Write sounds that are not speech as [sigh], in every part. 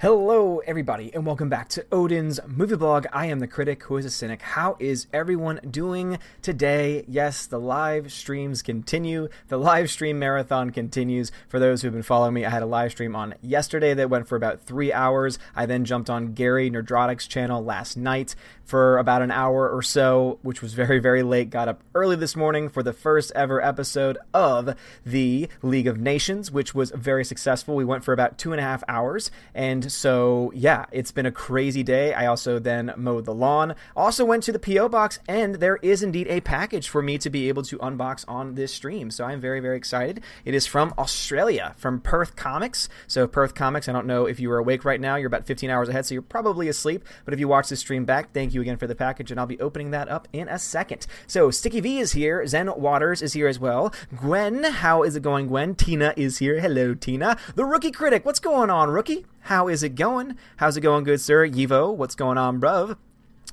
Hello, everybody, and welcome back to Odin's Movie Blog. I am the critic who is a cynic. How is everyone doing today? Yes, the live streams continue. The live stream marathon continues. For those who've been following me, I had a live stream on yesterday that went for about three hours. I then jumped on Gary Nerdrotic's channel last night for about an hour or so, which was very, very late. Got up early this morning for the first ever episode of the League of Nations, which was very successful. We went for about two and a half hours, and so, yeah, it's been a crazy day. I also then mowed the lawn, also went to the P.O. box, and there is indeed a package for me to be able to unbox on this stream. So, I'm very, very excited. It is from Australia, from Perth Comics. So, Perth Comics, I don't know if you are awake right now. You're about 15 hours ahead, so you're probably asleep. But if you watch this stream back, thank you again for the package, and I'll be opening that up in a second. So, Sticky V is here. Zen Waters is here as well. Gwen, how is it going, Gwen? Tina is here. Hello, Tina. The Rookie Critic, what's going on, Rookie? How is it going? How's it going, good sir? Yivo, what's going on, bruv?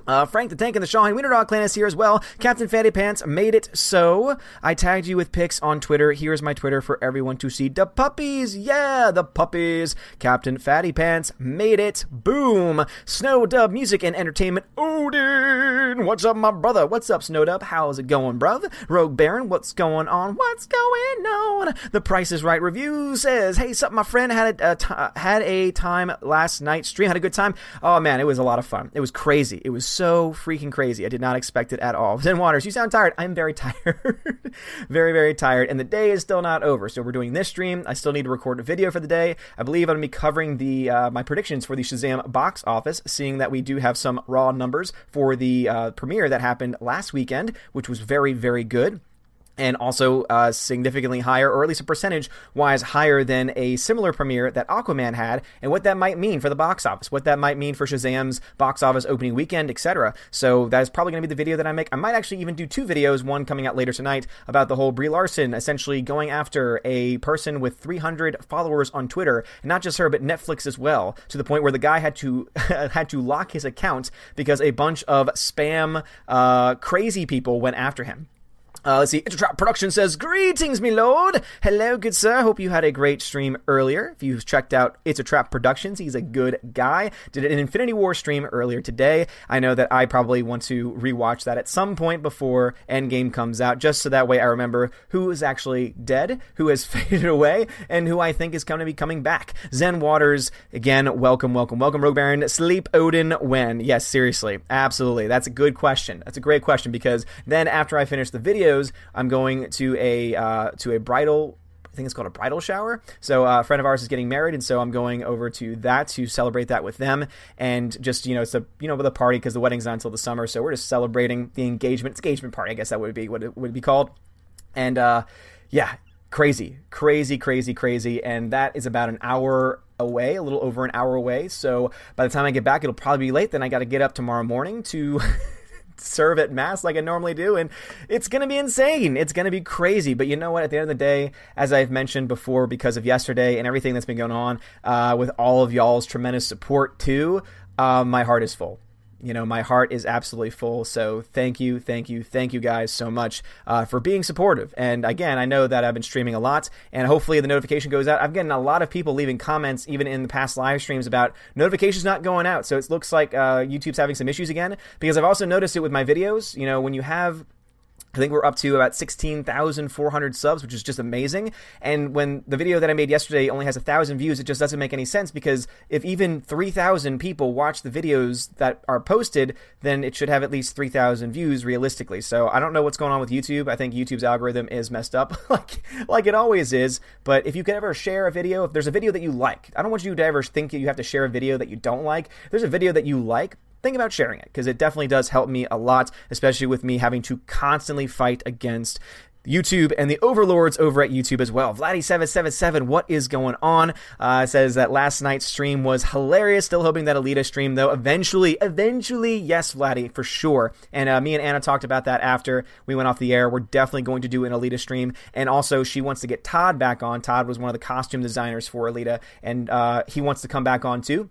Uh, Frank the Tank and the Shawnee Wiener Dog Clan is here as well. Captain Fatty Pants made it so. I tagged you with pics on Twitter. Here's my Twitter for everyone to see. The puppies! Yeah, the puppies! Captain Fatty Pants made it. Boom! Snow Dub Music and Entertainment. Odin! What's up, my brother? What's up, Snow Dub? How's it going, bruv? Rogue Baron, what's going on? What's going on? The Price is Right review says, Hey, sup, my friend? Had a, uh, had a time last night. Stream had a good time. Oh, man, it was a lot of fun. It was crazy. It was so freaking crazy. I did not expect it at all. [laughs] Zen Waters, you sound tired. I'm very [laughs] tired. very, very tired. And the day is still not over. So we're doing this stream. I still need to record a video for the day. I believe I'm going to be covering the uh, my predictions for the Shazam box office, seeing that we do have some raw numbers for the uh, premiere that happened last weekend, which was very, very good and also uh, significantly higher, or at least a percentage wise higher than a similar premiere that Aquaman had, and what that might mean for the box office, what that might mean for Shazam's box office opening weekend, etc. So that is probably going to be the video that I make. I might actually even do two videos, one coming out later tonight about the whole Brie Larson essentially going after a person with 300 followers on Twitter, and not just her, but Netflix as well, to the point where the guy had to [laughs] had to lock his account because a bunch of spam uh, crazy people went after him. Uh, let's see. It's a Trap Production says, Greetings, me lord. Hello, good sir. Hope you had a great stream earlier. If you've checked out It's a Trap Productions, he's a good guy. Did an Infinity War stream earlier today. I know that I probably want to rewatch that at some point before Endgame comes out, just so that way I remember who is actually dead, who has [laughs] faded away, and who I think is going to be coming back. Zen Waters, again, welcome, welcome, welcome, Rogue Baron. Sleep Odin when? Yes, seriously. Absolutely. That's a good question. That's a great question because then after I finish the video, I'm going to a uh, to a bridal I think it's called a bridal shower. So uh, a friend of ours is getting married, and so I'm going over to that to celebrate that with them, and just you know, it's a you know with a party because the wedding's not until the summer, so we're just celebrating the engagement. It's engagement party, I guess that would be what it would be called, and uh, yeah, crazy, crazy, crazy, crazy, and that is about an hour away, a little over an hour away. So by the time I get back, it'll probably be late. Then I got to get up tomorrow morning to [laughs] serve at mass like I normally do, and it's gonna be insane. It's gonna be crazy. But you know what? At the end of the day, as I've mentioned before, because of yesterday and everything that's been going on, uh, with all of y'all's tremendous support too, uh, my heart is full you know, my heart is absolutely full. So thank you, thank you, thank you guys so much uh, for being supportive. And again, I know that I've been streaming a lot, and hopefully the notification goes out. I've gotten a lot of people leaving comments, even in the past live streams, about notifications not going out. So it looks like uh, YouTube's having some issues again. Because I've also noticed it with my videos. You know, when you have I think we're up to about 16,400 subs, which is just amazing. And when the video that I made yesterday only has a thousand views, it just doesn't make any sense because if even 3,000 people watch the videos that are posted, then it should have at least 3,000 views realistically. So I don't know what's going on with YouTube. I think YouTube's algorithm is messed up, [laughs] like like it always is. But if you could ever share a video, if there's a video that you like, I don't want you to ever think that you have to share a video that you don't like. If there's a video that you like, think about sharing it because it definitely does help me a lot, especially with me having to constantly fight against YouTube and the overlords over at YouTube as well. Vladdy777, what is going on? Uh, says that last night's stream was hilarious. Still hoping that Alita stream, though, eventually, eventually, yes, Vladdy, for sure. And uh, me and Anna talked about that after we went off the air. We're definitely going to do an Alita stream. And also, she wants to get Todd back on. Todd was one of the costume designers for Alita, and uh, he wants to come back on too.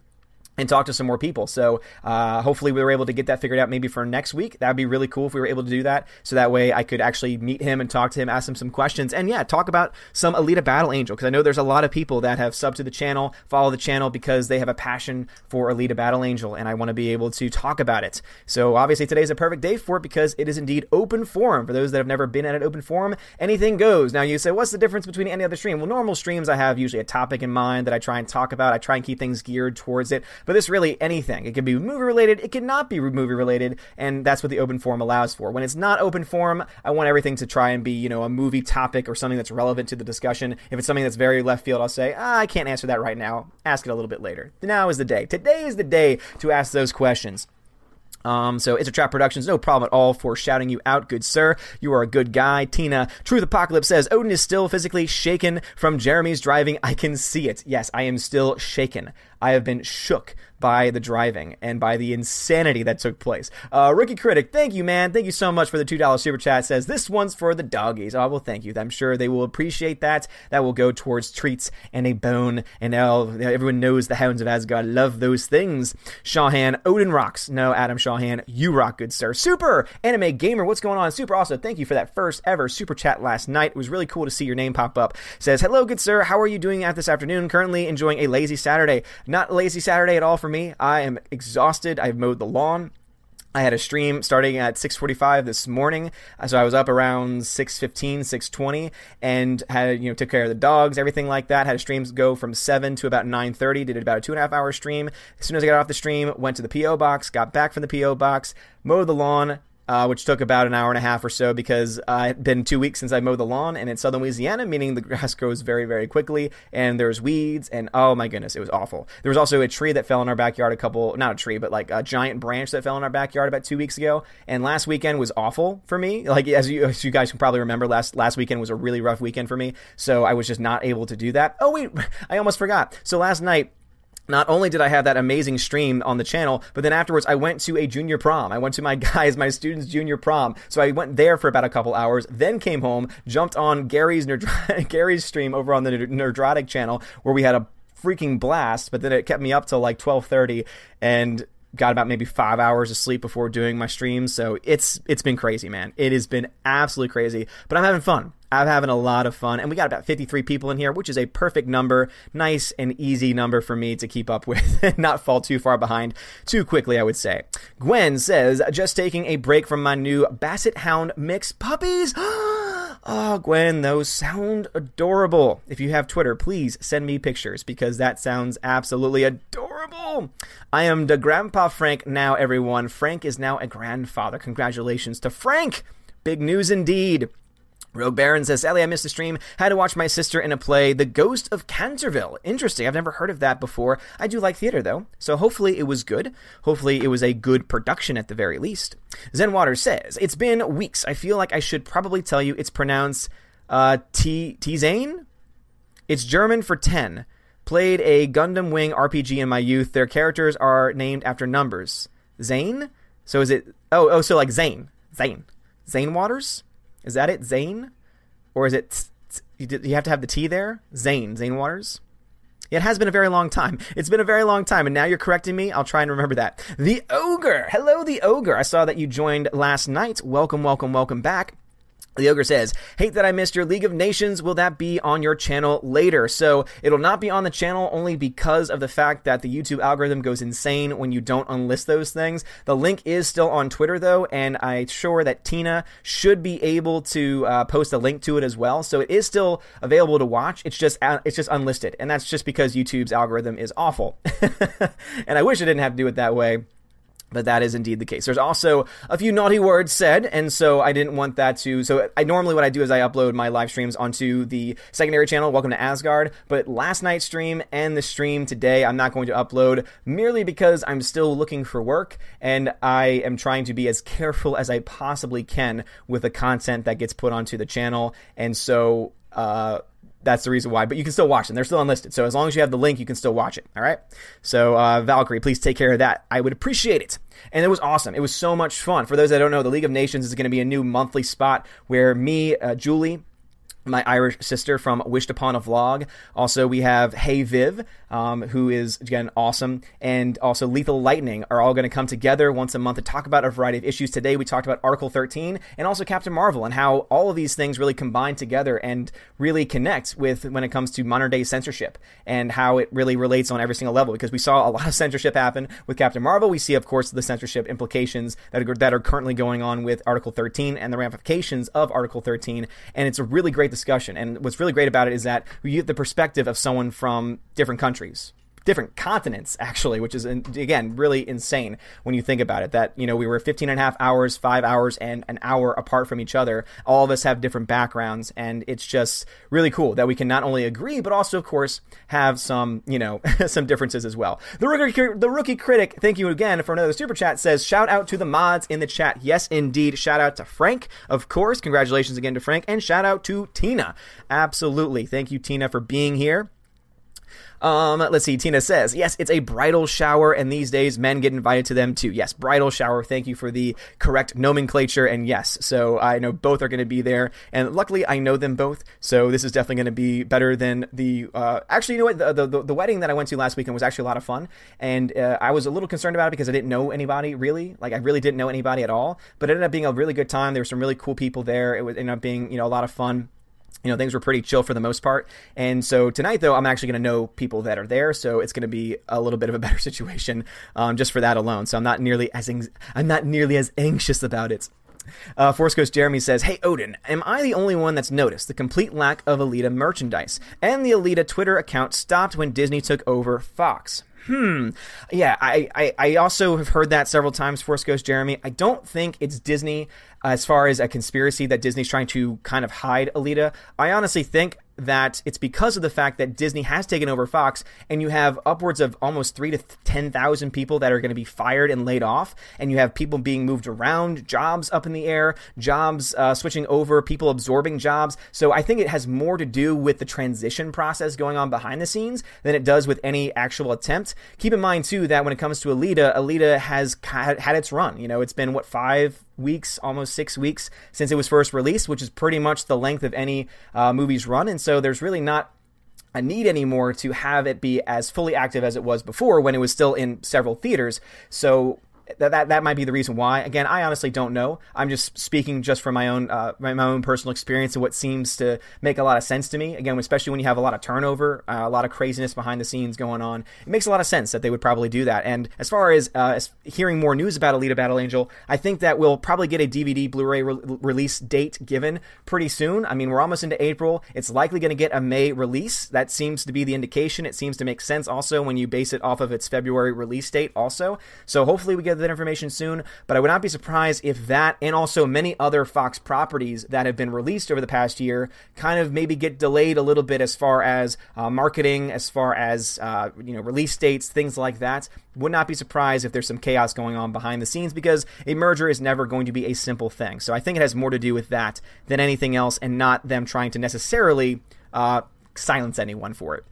And talk to some more people. So uh, hopefully we were able to get that figured out maybe for next week. That would be really cool if we were able to do that. So that way I could actually meet him and talk to him, ask him some questions, and yeah, talk about some Alita Battle Angel because I know there's a lot of people that have subbed to the channel, follow the channel because they have a passion for Alita Battle Angel, and I want to be able to talk about it. So obviously today's a perfect day for it because it is indeed open forum. For those that have never been at an open forum, anything goes. Now you say, what's the difference between any other stream? Well, normal streams I have usually a topic in mind that I try and talk about. I try and keep things geared towards it. But this really anything. It could be movie related, it could not be movie related, and that's what the open forum allows for. When it's not open forum, I want everything to try and be, you know, a movie topic or something that's relevant to the discussion. If it's something that's very left field, I'll say, ah, I can't answer that right now. Ask it a little bit later. Now is the day. Today is the day to ask those questions. Um, so it's a trap productions, no problem at all for shouting you out, good sir. You are a good guy. Tina, Truth Apocalypse says Odin is still physically shaken from Jeremy's driving. I can see it. Yes, I am still shaken. I have been shook by the driving and by the insanity that took place. Uh, Rookie Critic, thank you, man. Thank you so much for the $2 super chat. Says, this one's for the doggies. Oh, well, thank you. I'm sure they will appreciate that. That will go towards treats and a bone. And oh, everyone knows the Hounds of Asgard love those things. Shawhan, Odin rocks. No, Adam Shawhan, you rock, good sir. Super Anime Gamer, what's going on? Super also, thank you for that first ever super chat last night. It was really cool to see your name pop up. Says, hello, good sir. How are you doing at this afternoon? Currently enjoying a lazy Saturday. Not lazy Saturday at all for me. I am exhausted. I've mowed the lawn. I had a stream starting at 6:45 this morning, so I was up around 6:15, 6:20, and had you know took care of the dogs, everything like that. Had streams go from 7 to about 9:30. Did about a two and a half hour stream. As soon as I got off the stream, went to the PO box, got back from the PO box, mowed the lawn, uh, which took about an hour and a half or so because uh, it had been two weeks since I mowed the lawn, and in southern Louisiana, meaning the [laughs] grass grows very, very quickly, and there's weeds, and oh my goodness, it was awful. There was also a tree that fell in our backyard a couple, not a tree, but like a giant branch that fell in our backyard about two weeks ago, and last weekend was awful for me. [laughs] Like as you, as you guys can probably remember, last last weekend was a really rough weekend for me, so I was just not able to do that. Oh wait, [laughs] I almost forgot. So last night not only did I have that amazing stream on the channel, but then afterwards I went to a junior prom. I went to my [laughs] guys, my students' junior prom. So I went there for about a couple hours, then came home, jumped on Gary's Nerd- [laughs] Gary's stream over on the Nerdrotic channel where we had a freaking blast. But then it kept me up till like twelve thirty, and got about maybe five hours of sleep before doing my streams. So it's it's been crazy, man. It has been absolutely crazy, but I'm having fun. I'm having a lot of fun, and we got about 53 people in here, which is a perfect number, nice and easy number for me to keep up with, [laughs] and not fall too far behind too quickly, I would say. Gwen says, just taking a break from my new Basset Hound mix puppies. [gasps] Oh, Gwen, those sound adorable. If you have Twitter, please send me pictures because that sounds absolutely adorable. I am the Grandpa Frank now, everyone. Frank is now a grandfather. Congratulations to Frank. Big news indeed. Rogue Baron says, Ellie, I missed the stream. Had to watch my sister in a play, The Ghost of Canterville. Interesting. I've never heard of that before. I do like theater, though. So hopefully it was good. Hopefully it was a good production at the very least. Zen Water says, It's been weeks. I feel like I should probably tell you it's pronounced uh, T Zane. It's German for 10. Played a Gundam Wing RPG in my youth. Their characters are named after numbers. Zane? So is it. Oh, oh, so like Zane. Zane. Zane Waters? Is that it, Zane? Or is it? You have to have the T there. Zane, Zane Waters. It has been a very long time. It's been a very long time, and now you're correcting me. I'll try and remember that. The Ogre. Hello, the Ogre. I saw that you joined last night. Welcome, welcome, welcome back. The ogre says, Hate that I missed your League of Nations. Will that be on your channel later? So it'll not be on the channel only because of the fact that the YouTube algorithm goes insane when you don't unlist those things. The link is still on Twitter though, and I'm sure that Tina should be able to uh, post a link to it as well. So it is still available to watch. It's just uh, it's just unlisted, and that's just because YouTube's algorithm is awful. [laughs] and I wish it didn't have to do it that way but that is indeed the case. There's also a few naughty words said, and so I didn't want that to. So I normally what I do is I upload my live streams onto the secondary channel, Welcome to Asgard. But last night's stream and the stream today, I'm not going to upload merely because I'm still looking for work and I am trying to be as careful as I possibly can with the content that gets put onto the channel. And so uh, that's the reason why. But you can still watch them. They're still unlisted. So as long as you have the link, you can still watch it. All right. So uh, Valkyrie, please take care of that. I would appreciate it. And it was awesome. It was so much fun. For those that don't know, the League of Nations is going to be a new monthly spot where me, uh, Julie, my Irish sister from Wished Upon a Vlog. Also, we have Hey Viv, um, who is again awesome, and also Lethal Lightning are all going to come together once a month to talk about a variety of issues. Today, we talked about Article 13 and also Captain Marvel and how all of these things really combine together and really connect with when it comes to modern day censorship and how it really relates on every single level. Because we saw a lot of [laughs] censorship happen with Captain Marvel, we see, of course, the censorship implications that are, that are currently going on with Article 13 and the ramifications of Article 13, and it's a really great discussion. And what's really great about it is that you get the perspective of someone from different countries different continents actually which is again really insane when you think about it that you know we were 15 and a half hours 5 hours and an hour apart from each other. All of us have different backgrounds and it's just really cool that we can not only agree but also of course have some you know [laughs] some differences as well. The rookie the rookie critic thank you again for another super chat says shout out to the mods in the chat. Yes indeed. Shout out to Frank of course. Congratulations again to Frank and shout out to Tina. Absolutely. Thank you Tina for being here um, let's see. Tina says, yes, it's a bridal shower, and these days men get invited to them too. Yes, bridal shower. Thank you for the correct nomenclature. And yes, so I know both are going to be there, and luckily I know them both, so this is definitely going to be better than the. Uh, actually, you know what? The, the, the wedding that I went to last weekend was actually a lot of fun, and uh, I was a little concerned about it because I didn't know anybody really. Like I really didn't know anybody at all, but it ended up being a really good time. There were some really cool people there. It was ended up being you know a lot of fun you know things were pretty chill for the most part and so tonight though i'm actually going to know people that are there so it's going to be a little bit of a [laughs] better situation um, just for that alone so i'm not nearly as i'm not nearly as anxious about it uh, Force Ghost Jeremy says, Hey Odin, am I the only one that's noticed the complete lack of Alita merchandise? And the Alita Twitter account stopped when Disney took over Fox. Hmm. Yeah, I, I, I also have heard that several times, Force Ghost Jeremy. I don't think it's Disney as far as a conspiracy that Disney's trying to kind of hide Alita. I honestly think that it's because of the fact that Disney has taken over Fox, and you have upwards of almost three to ten thousand people that are going to be fired and laid off, and you have people being moved around, jobs up in the air, jobs uh, switching over, people absorbing jobs. So I think it has more to do with the transition process going on behind the scenes than it does with any actual attempt. Keep in mind too that when it comes to Alita, Alita has had its run. You know, it's been what five weeks, almost six weeks since it was first released, which is pretty much the length of any uh, movie's run. And so there's really not a need anymore to have it be as fully active as it was before when it was still in several theaters. So that, that that might be the reason why. Again, I honestly don't know. I'm just speaking just from my own uh, my, my, own personal experience and what seems to make a lot of sense to me. Again, especially when you have a lot of turnover, uh, a lot of craziness behind the scenes going on, it makes a lot of sense that they would probably do that. And as far as, uh, as hearing more news about Alita Battle Angel, I think that we'll probably get a DVD Blu-ray re- release date given pretty soon. I mean, we're almost into April. It's likely going to get a May release. That seems to be the indication. It seems to make sense also when you base it off of its February release date also. So hopefully we get that information soon, but I would not be surprised if that and also many other Fox properties that have been released over the past year kind of maybe get delayed a little bit as far as uh, marketing, as far as uh, you know release dates, things like that. Would not be surprised if there's some chaos going on behind the scenes because a merger is never going to be a simple thing. So I think it has more to do with that than anything else, and not them trying to necessarily uh, silence anyone for it.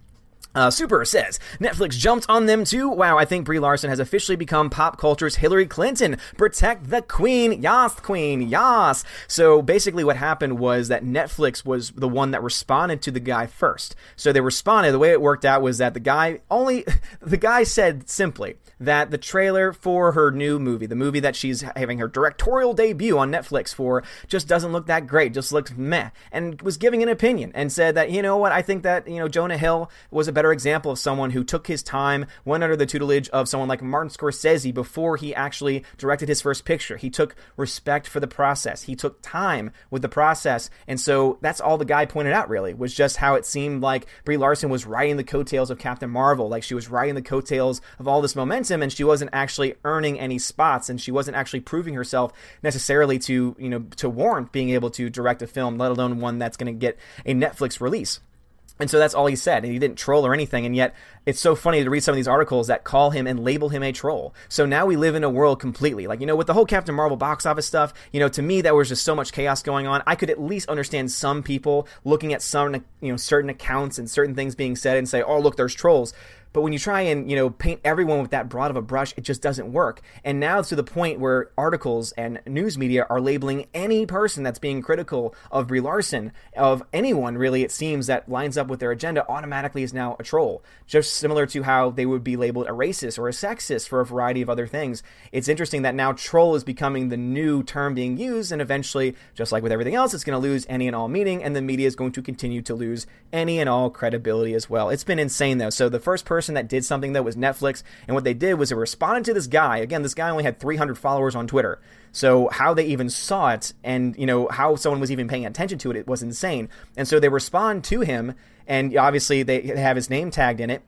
Uh, Super says Netflix jumped on them too. Wow, I think Brie Larson has officially become pop culture's Hillary Clinton. Protect the Queen, yas, Queen, yas. So basically, what happened was that Netflix was the one that responded to the guy first. So they responded. The way it worked out was that the guy only [laughs] the guy said simply that the trailer for her new movie, the movie that she's having her directorial debut on Netflix for, just doesn't look that great. Just looks meh, and was giving an opinion and said that you know what, I think that you know Jonah Hill was a better better example of someone who took his time, went under the tutelage of someone like Martin Scorsese before he actually directed his first picture. He took respect for the process. He took time with the process. And so that's all the guy pointed out, really, was just how it seemed like Brie Larson was riding the coattails of Captain Marvel. Like she was riding the coattails of all this momentum and she wasn't actually earning any spots and she wasn't actually proving herself necessarily to, you know, to warrant being able to direct a film, let alone one that's going to get a Netflix release. And so that's all he said. And he didn't troll or anything. And yet, it's so funny to read some of these articles that call him and label him a troll. So now we live in a world completely. Like, you know, with the whole Captain Marvel box office stuff, you know, to me, that was just so much chaos going on. I could at least understand some people looking at some, you know, certain accounts and certain things being said and say, oh, look, there's trolls. But when you try and, you know, paint everyone with that broad of a brush, it just doesn't work. And now it's to the point where articles and news media are labeling any person that's being critical of Brie Larson, of anyone really, it seems, that lines up with their agenda, automatically is now a troll. Just similar to how they would be labeled a racist or a sexist for a variety of other things. It's interesting that now troll is becoming the new term being used, and eventually, just like with everything else, it's going to lose any and all meaning, and the media is going to continue to lose any and all credibility as well. It's been insane though. So the first person that did something that was Netflix, and what they did was they responded to this guy. Again, this guy only had 300 followers on Twitter. So how they even saw it, and you know how someone was even paying attention to it, it was insane. And so they respond to him, and obviously they have his name tagged in it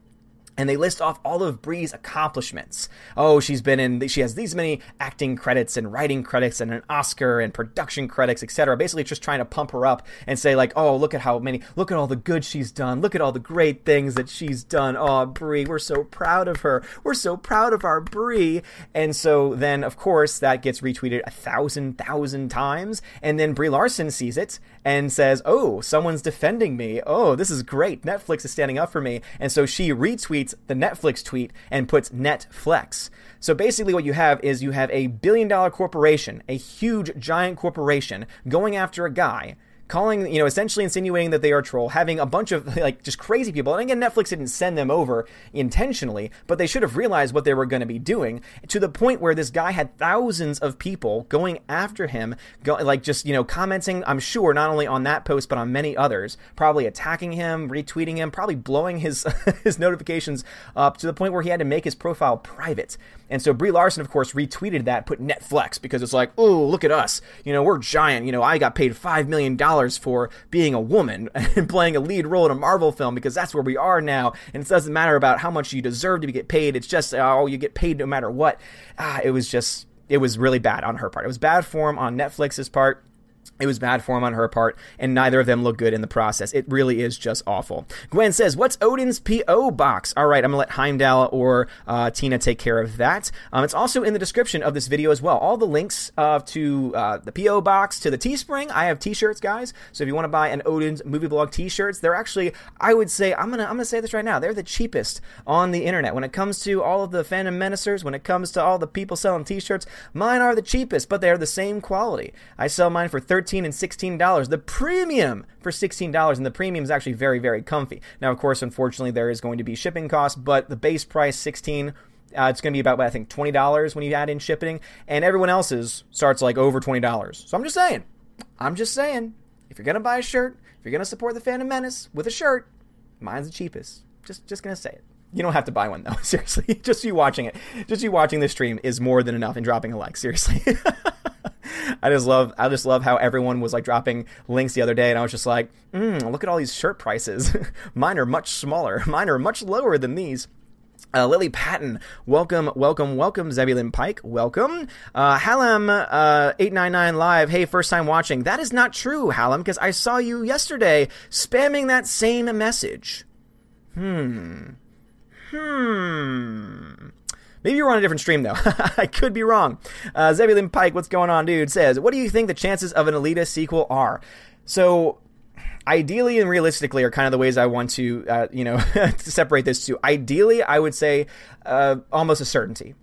and they list off all of Brie's accomplishments. Oh, she's been in, she has these many acting credits and writing credits and an Oscar and production credits, etc. Basically, just trying to pump her up and say like, oh, look at how many, look at all the good she's done, look at all the great things that she's done. Oh, Brie, we're so proud of her. We're so proud of our Brie. And so then, of course, that gets retweeted a thousand, thousand times, and then Brie Larson sees it and says, oh, someone's defending me. Oh, this is great. Netflix is standing up for me, and so she retweets the Netflix tweet and puts Netflix. So basically, what you have is you have a billion dollar corporation, a huge, giant corporation, going after a guy calling, you know, essentially insinuating that they are troll, having a bunch of [laughs] like just crazy people. And again, Netflix didn't send them over intentionally, but they should have realized what they were going to be doing to the point where this guy had thousands of people going after him, go, like just, you know, commenting, I'm sure, not only on that post, but on many others, probably attacking him, retweeting him, probably blowing his, [laughs] his notifications up to the point where he had to make his profile private. And so Brie Larson, of course, retweeted that, put Netflix because it's like, oh, look at us. You know, we're giant. You know, I got paid $5 million for being a woman [laughs] and playing a lead role in a Marvel film because that's where we are now. And it doesn't matter about how much you deserve to get paid. It's just, oh, you get paid no matter what. Ah, it was just, it was really bad on her part. It was bad form on Netflix's part. It was bad form on her part, and neither of them look good in the process. It really is just awful. Gwen says, What's Odin's P.O. box? All right, I'm going to let Heimdall or uh, Tina take care of that. Um, it's also in the description of this video as well. All the links uh, to uh, the P.O. box, to the Teespring. I have t shirts, guys. So if you want to buy an Odin's Movie Blog t shirts, they're actually, I would say, I'm going to I'm gonna say this right now, they're the cheapest on the internet. When it comes to all of the fandom menacers, when it comes to all the people selling t shirts, mine are the cheapest, but they're the same quality. I sell mine for 13 13 and $16. The premium for $16, and the premium is actually very, very comfy. Now, of course, unfortunately, there is going to be shipping costs, but the base price, 16 uh, it's going to be about, I think, $20 when you add in shipping, and everyone else's starts like over $20. So I'm just saying, I'm just saying, if you're going to buy a shirt, if you're going to support the Fandom Menace with a shirt, mine's the cheapest. Just, just going to say it. You don't have to buy one though. [laughs] Seriously, just you watching it, just you watching this stream is more than enough and dropping a like. Seriously. [laughs] I just love I just love how everyone was like dropping links the other day, and I was just like, mm, look at all these shirt prices. [laughs] Mine are much smaller. [laughs] Mine are much lower than these. Uh, Lily Patton, welcome, welcome, welcome. Zebulon Pike, welcome. Uh, Hallam, uh, 899 live. Hey, first time watching. That is not true, Hallam, because I saw you yesterday spamming that same message. Hmm. Hmm. Maybe you're on a different stream though. [laughs] I could be wrong. Uh, Zebulon Pike, what's going on, dude? Says, what do you think the chances of an Alita sequel are? So ideally and realistically are kind of the ways I want to, uh, you know, [laughs] separate this two. Ideally, I would say uh, almost a certainty.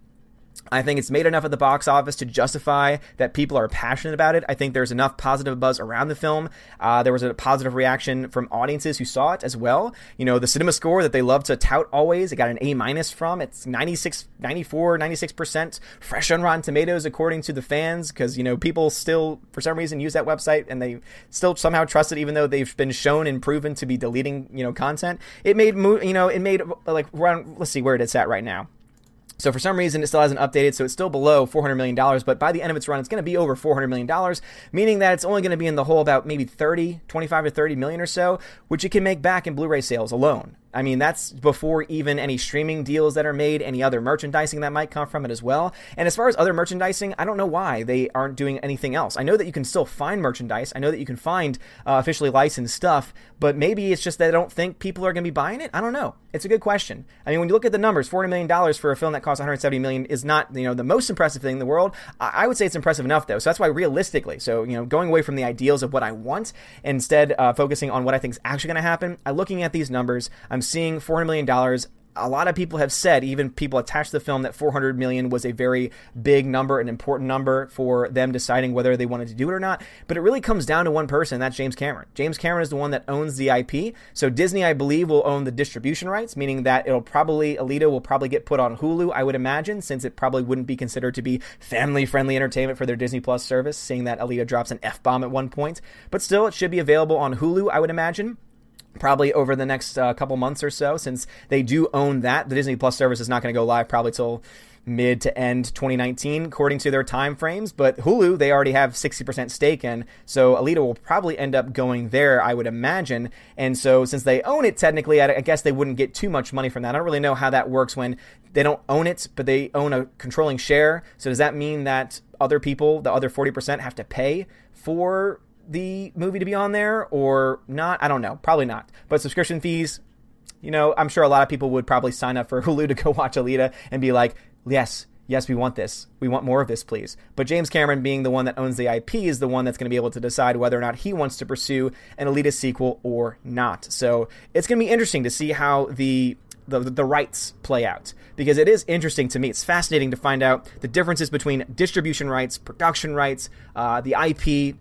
I think it's made enough at the box office to justify that people are passionate about it. I think there's enough positive buzz around the film. Uh, there was a positive reaction from audiences who saw it as well. You know, the cinema score that they love to tout always, it got an A minus from. It's 96, 94, 96% fresh on Rotten Tomatoes, according to the fans, because, you know, people still, for some reason, use that website and they still somehow trust it, even though they've been shown and proven to be deleting, you know, content. It made, you know, it made, like, around, let's see where it's at right now. So for some reason, it still hasn't updated, so it's still below $400 million. But by the end of its run, it's going to be over $400 million, meaning that it's only going to be in the hole about maybe 30, 25 to 30 million or so, which it can make back in Blu ray sales alone. I mean, that's before even any streaming deals that are made, any other merchandising that might come from it as well. And as far as other merchandising, I don't know why they aren't doing anything else. I know that you can still find merchandise. I know that you can find uh, officially licensed stuff, but maybe it's just that I don't think people are going to be buying it. I don't know. It's a good question. I mean, when you look at the numbers, $40 million for a film that costs 170 million is not, you know, the most impressive thing in the world. I, would say it's impressive enough though. So that's why realistically, so, you know, going away from the ideals of what I want, instead uh, focusing on what I think is actually going to happen, I'm looking at these numbers, I'm seeing $400 million a lot of people have said, even people attached to the film, that 400 million was a very big number, an important number for them deciding whether they wanted to do it or not. But it really comes down to one person, that's James Cameron. James Cameron is the one that owns the IP. So Disney, I believe, will own the distribution rights, meaning that it'll probably, Alita will probably get put on Hulu, I would imagine, since it probably wouldn't be considered to be family friendly entertainment for their Disney Plus service, seeing that Alita drops an F bomb at one point. But still, it should be available on Hulu, I would imagine probably over the next uh, couple months or so since they do own that. The disney plus service is not going to go live probably till mid to end 2019 according to their time frames but hulu they already have 60% stake in so alita will probably end up going there i would imagine. And so since they own it technically i guess they wouldn't get too much money from that. I don't really know how that works when they don't own it but they own a controlling share. So does that mean that other people the other 40% have to pay for the movie to be on there or not. I don't know. Probably not. But subscription fees, you know, I'm sure a lot of people would probably sign up for [laughs] Hulu to go watch Alita and be like, yes, yes, we want this. We want more of this, please. But James Cameron, being the one that owns the IP, is the one that's going to be able to decide whether or not he wants to pursue an Alita sequel or not. So it's going to be interesting to see how the the, the rights play out because it is interesting to me. It's fascinating to find out the differences between distribution rights, production rights, uh, the IP,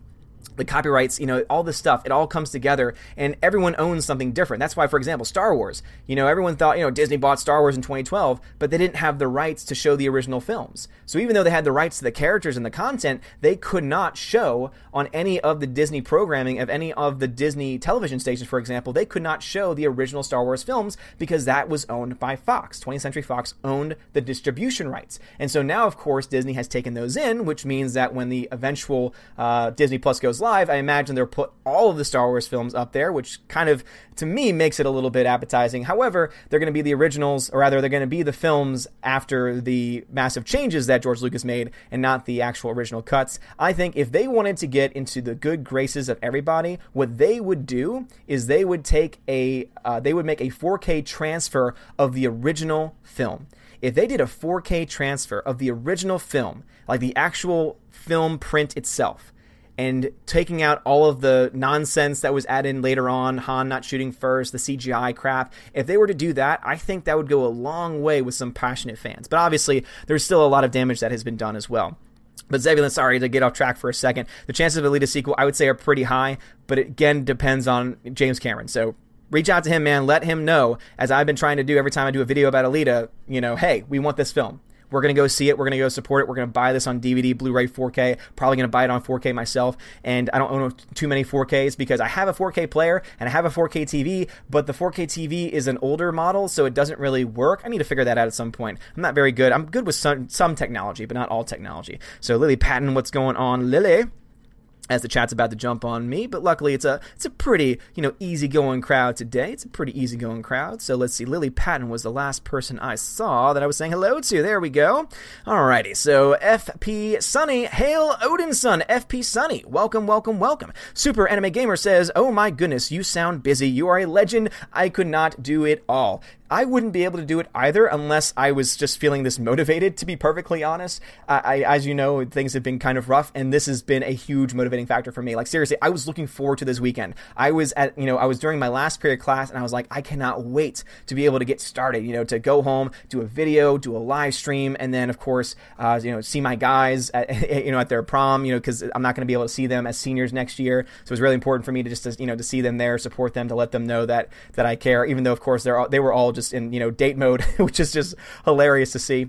the copyrights, you know, all this stuff, it all comes together and everyone owns something different. That's why, for example, Star Wars, you know, everyone thought, you know, Disney bought Star Wars in 2012, but they didn't have the rights to show the original films. So even though they had the rights to the characters and the content, they could not show on any of the Disney programming of any of the Disney television stations, for example, they could not show the original Star Wars films because that was owned by Fox. 20th Century Fox owned the distribution rights. And so now, of course, Disney has taken those in, which means that when the eventual uh, Disney Plus goes live, I imagine they'll put all of the Star Wars films up there, which kind of, to me, makes it a little bit appetizing. However, they're going to be the originals, or rather, they're going to be the films after the massive changes that George Lucas made and not the actual original cuts. I think if they wanted to get into the good graces of everybody, what they would do is they would take a, uh, they would make a 4K transfer of the original film if they did a 4K transfer of the original film, like the actual film print itself, and taking out all of the nonsense that was added in later on, Han not shooting first, the CGI crap. If they were to do that, I think that would go a long way with some passionate fans. But obviously, there's still a lot of damage that has been done as well. But Zebulon, sorry to get off track for a second. The chances of Alita sequel, I would say, are pretty high, but it again depends on James Cameron. So reach out to him, man. Let him know, as I've been trying to do every time I do a video about Alita, you know, hey, we want this film. We're going to go see it. We're going to go support it. We're going to buy this on DVD, Blu ray, 4K. Probably going to buy it on 4K myself. And I don't own too many 4Ks because I have a 4K player and I have a 4K TV, but the 4K TV is an older model, so it doesn't really work. I need to figure that out at some point. I'm not very good. I'm good with some, some technology, but not all technology. So, Lily Patton, what's going on? Lily? As the chat's about to jump on me. But luckily, it's a it's a pretty you know easygoing crowd today. It's a pretty easygoing crowd. So let's see. Lily Patton was the last person I saw that I was saying hello to. There we go. Alrighty. So FP Sunny, hail Odin Son. FP Sunny, welcome, welcome, welcome. Super Anime Gamer says, "Oh my goodness, you sound busy. You are a legend. I could not do it all." I wouldn't be able to do it either unless I was just feeling this motivated, to be perfectly honest. I, I, as you know, things have been kind of rough, and this has been a huge motivating factor for me. Like, seriously, I was looking forward to this weekend. I was at, you know, I was during my last period class, and I was like, I cannot wait to be able to get started, you know, to go home, do a video, do a live stream, and then, of course, uh, you know, see my guys at, [laughs] you know, at their prom, you know, because I'm not going to be able to see them as seniors next year. So it's really important for me to just, to, you know, to see them there, support them, to let them know that, that I care, even though, of course, they're all, they were all just just in you know date mode, [laughs] which is just hilarious to see.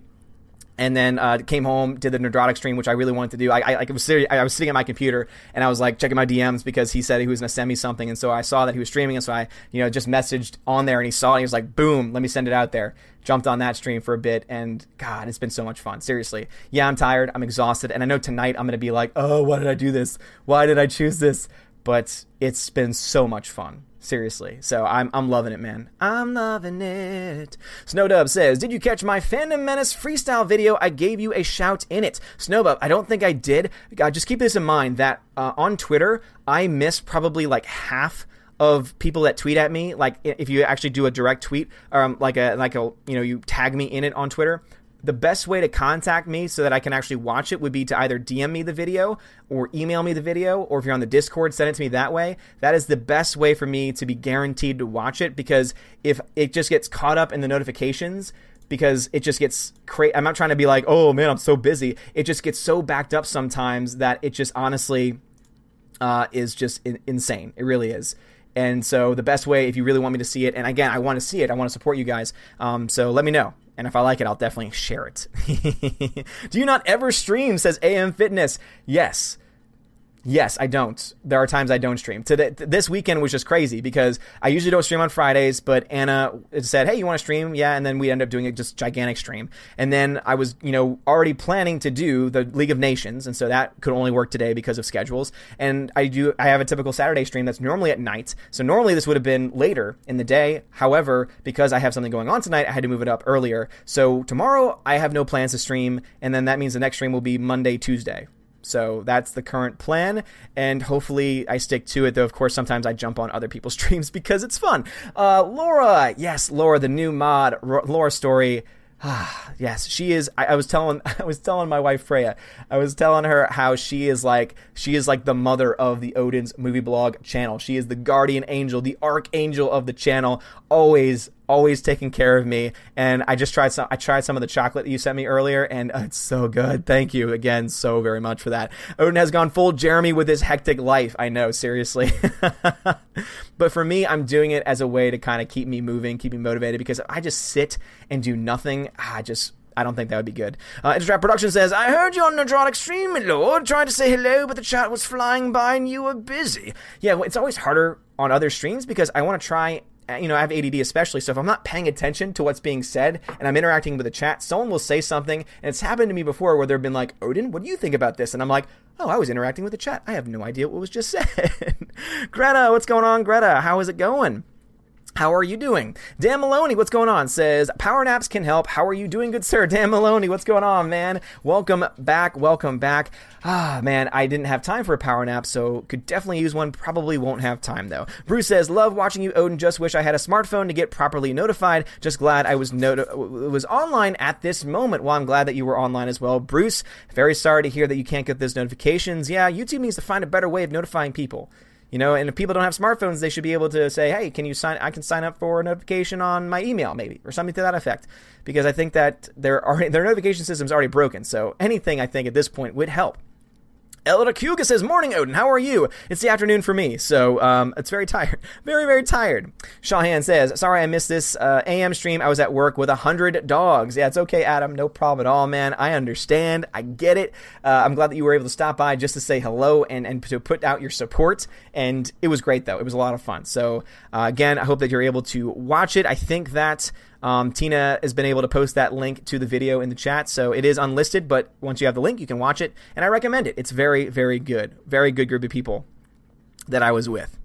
And then uh, came home, did the Nerdrotic stream, which I really wanted to do. I, I like was sitting, I was sitting at my computer and I was like checking my DMs because he said he was gonna send me something, and so I saw that he was streaming, and so I you know just messaged on there, and he saw it, and he was like, "Boom, let me send it out there." Jumped on that stream for a bit, and God, it's been so much fun. Seriously, yeah, I'm tired, I'm exhausted, and I know tonight I'm gonna be like, "Oh, why did I do this? Why did I choose this?" But it's been so much fun. Seriously. So I'm I'm loving it, man. I'm loving it. Snowdub says, Did you catch my Fandom Menace freestyle video? I gave you a shout in it. Snowdub, I don't think I did. Uh, just keep this in mind that uh, on Twitter, I miss probably like half of people that tweet at me. Like if you actually do a direct tweet, um, like a like a you know you tag me in it on Twitter the best way to contact me so that I can actually watch it would be to either DM me the video or email me the video, or if you're on the Discord, send it to me that way. That is the best way for me to be guaranteed to watch it because if it just gets caught up in the notifications, because it just gets crazy. I'm not trying to be like, oh man, I'm so busy. It just gets so backed up sometimes that it just honestly uh, is just in- insane. It really is. And so the best way, if you really want me to see it, and again, I want to see it, I want to support you guys. Um, so let me know. And if I like it, I'll definitely share it. [laughs] Do you not ever stream? Says AM Fitness. Yes. Yes, I don't. There are times I don't stream. Today, this weekend was just crazy because I usually don't stream on Fridays, but Anna said, "Hey, you want to stream?" Yeah, and then we end up doing a just gigantic stream. And then I was, you know, already planning to do the League of Nations, and so that could only work today because of schedules. And I do, I have a typical Saturday stream that's normally at night. So normally this would have been later in the day. However, because I have something going on tonight, I had to move it up earlier. So tomorrow I have no plans to stream, and then that means the next stream will be Monday, Tuesday. So that's the current plan, and hopefully I stick to it. Though, of course, sometimes I jump on other people's [laughs] streams because it's fun. Uh, Laura, yes, Laura, the new mod, R- Laura Story. Ah, [sighs] yes, she is. I, I, was telling, [laughs] I was telling my wife Freya, I was telling her how she is like, she is like the mother of the Odin's movie blog channel. She is the guardian angel, the archangel of the channel. Always, always taking care of me. And I just tried some. I tried some of the chocolate that you sent me earlier, and uh, it's so good. Thank you again so very much for that. Odin has gone full Jeremy with his hectic life. I know, seriously. [laughs] but for me, I'm doing it as a way to kind of keep me moving, keep me motivated. Because if I just sit and do nothing, I just I don't think that would be good. Uh, Production says, I heard you on Nerdrotic Stream, Lord. Tried to say hello, but the chat was flying by and you were busy. Yeah, well, it's always harder on other streams because I want to try Uh, you know, I have ADD especially, so if I'm not paying attention to what's being said and I'm interacting with the chat, someone will say something, and it's happened to me before where they've been like, Odin, what do you think about this? And I'm like, oh, I was interacting with the chat. I have no idea what was just [laughs] said. Greta, what's going on, Greta? How is it going? How are you doing? Dan Maloney, what's going on? Says, Power naps can help. How are you doing, good sir? [laughs] Dan Maloney, what's going on, man? Welcome back. Welcome back. Ah, man, I didn't have time for a power nap, so could definitely use one. Probably won't have time, though. Bruce says, Love watching you, Odin. Just wish I had a smartphone to get properly notified. Just glad I was, was online at this moment. Well, I'm glad that you were online as well. Bruce, very sorry to hear that you can't get those notifications. Yeah, YouTube needs to find a better way of notifying people. You know, and if people don't have smartphones, they should be able to say, "Hey, can you sign? I can sign up for a notification on my email, maybe, or something to that effect." Because I think that their [laughs] their notification system is already broken. So anything I think at this point would help. Elda Kuga says, Morning, Odin. How are you? It's the afternoon for me, so um, it's very tired. [laughs] Very, very tired. Shawhan says, Sorry I missed this uh, AM stream. I was at work with a hundred dogs. Yeah, it's okay, Adam. No problem at all, man. I understand. I get it. Uh, I'm glad that you were able to stop by just to say hello and, and to put out your support. And it was great, though. It was a lot of fun. So, uh, again, I hope that you're able to watch it. I think that. Um, Tina has been able to post that link to the video in the chat, so it is unlisted, but once you have the link, you can watch it, and I recommend it. It's very, very good. Very good group of people that I was with.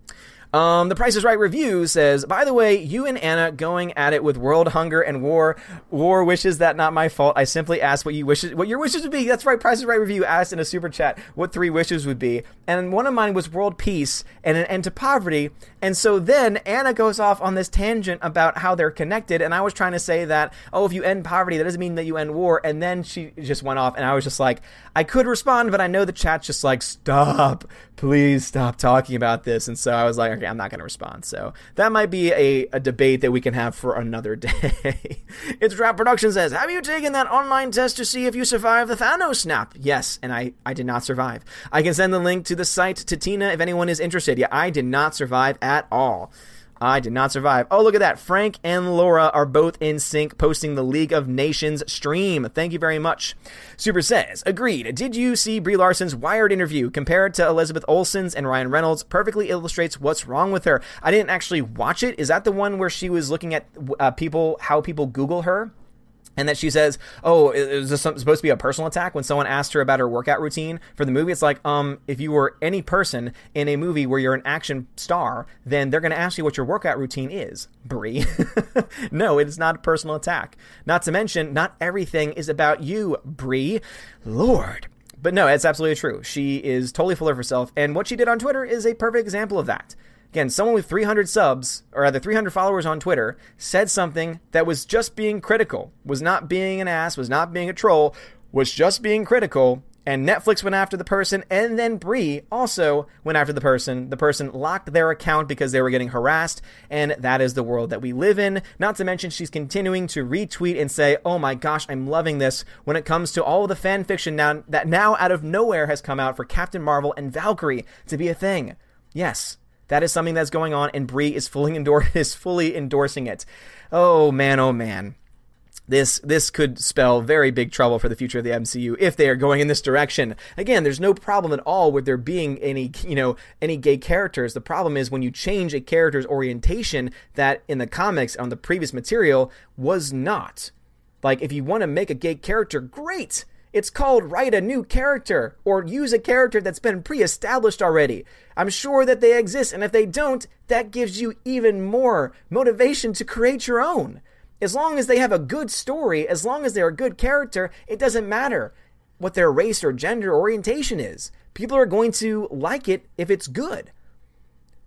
Um, the Price is Right review says, by the way, you and Anna going at it with world hunger and war. War wishes that not my fault. I simply asked what you wishes, what your wishes would be. That's right. Price is Right review asked in a super chat what three wishes would be, and one of mine was world peace and an end to poverty. And so then Anna goes off on this tangent about how they're connected, and I was trying to say that oh, if you end poverty, that doesn't mean that you end war. And then she just went off, and I was just like, I could respond, but I know the chat's just like, stop, please stop talking about this. And so I was like, I'm not going to respond. So that might be a, a debate that we can have for another [laughs] day. it's Drop Production says, Have you taken that online test to see if you survive the Thanos snap? Yes, and I, I did not survive. I can send the link to the site to Tina if anyone is interested. Yeah, I did not survive at all. I did not survive. Oh, look at that. Frank and Laura are both in sync, posting the League of Nations stream. Thank you very much. Super says, agreed. Did you see Brie Larson's Wired interview compared to Elizabeth Olsen's and Ryan Reynolds? Perfectly illustrates what's wrong with her. I didn't actually watch it. Is that the one where she was looking at uh, people, how people Google her? And that she says, "Oh, is this supposed to be a personal attack?" When someone asked her about her workout routine for the movie, it's like, um, if you were any person in a movie where you're an action star, then they're going to ask you what your workout routine is, Brie. [laughs] no, it is not a personal attack. Not to mention, not everything is about you, Brie. Lord. But no, it's absolutely true. She is totally full of herself, and what she did on Twitter is a perfect example of that. Again, someone with 300 subs, or rather 300 followers on Twitter, said something that was just being critical, was not being an ass, was not being a troll, was just being critical, and Netflix went after the person, and then Brie also went after the person. The person locked their account because they were getting harassed, and that is the world that we live in. Not to mention, she's continuing to retweet and say, "Oh my gosh, I'm loving this." When it comes to all the fan fiction now that now out of nowhere has come out for Captain Marvel and Valkyrie to be a thing. Yes, that is something that's going on, and Brie is fully endor- [laughs] is fully endorsing it. Oh man, oh man. This this could spell very big trouble for the future of the MCU if they are going in this direction. Again, there's no problem at all with there being any you know any gay characters. The problem is when you change a character's orientation that in the comics on the previous material was not. Like if you want to make a gay character, great it's called write a new character or use a character that's been pre established already. I'm sure that they exist, and if they don't, that gives you even more motivation to create your own. As long as they have a good story, as long as they're a good character, it doesn't matter what their race or gender orientation is. People are going to like it if it's good.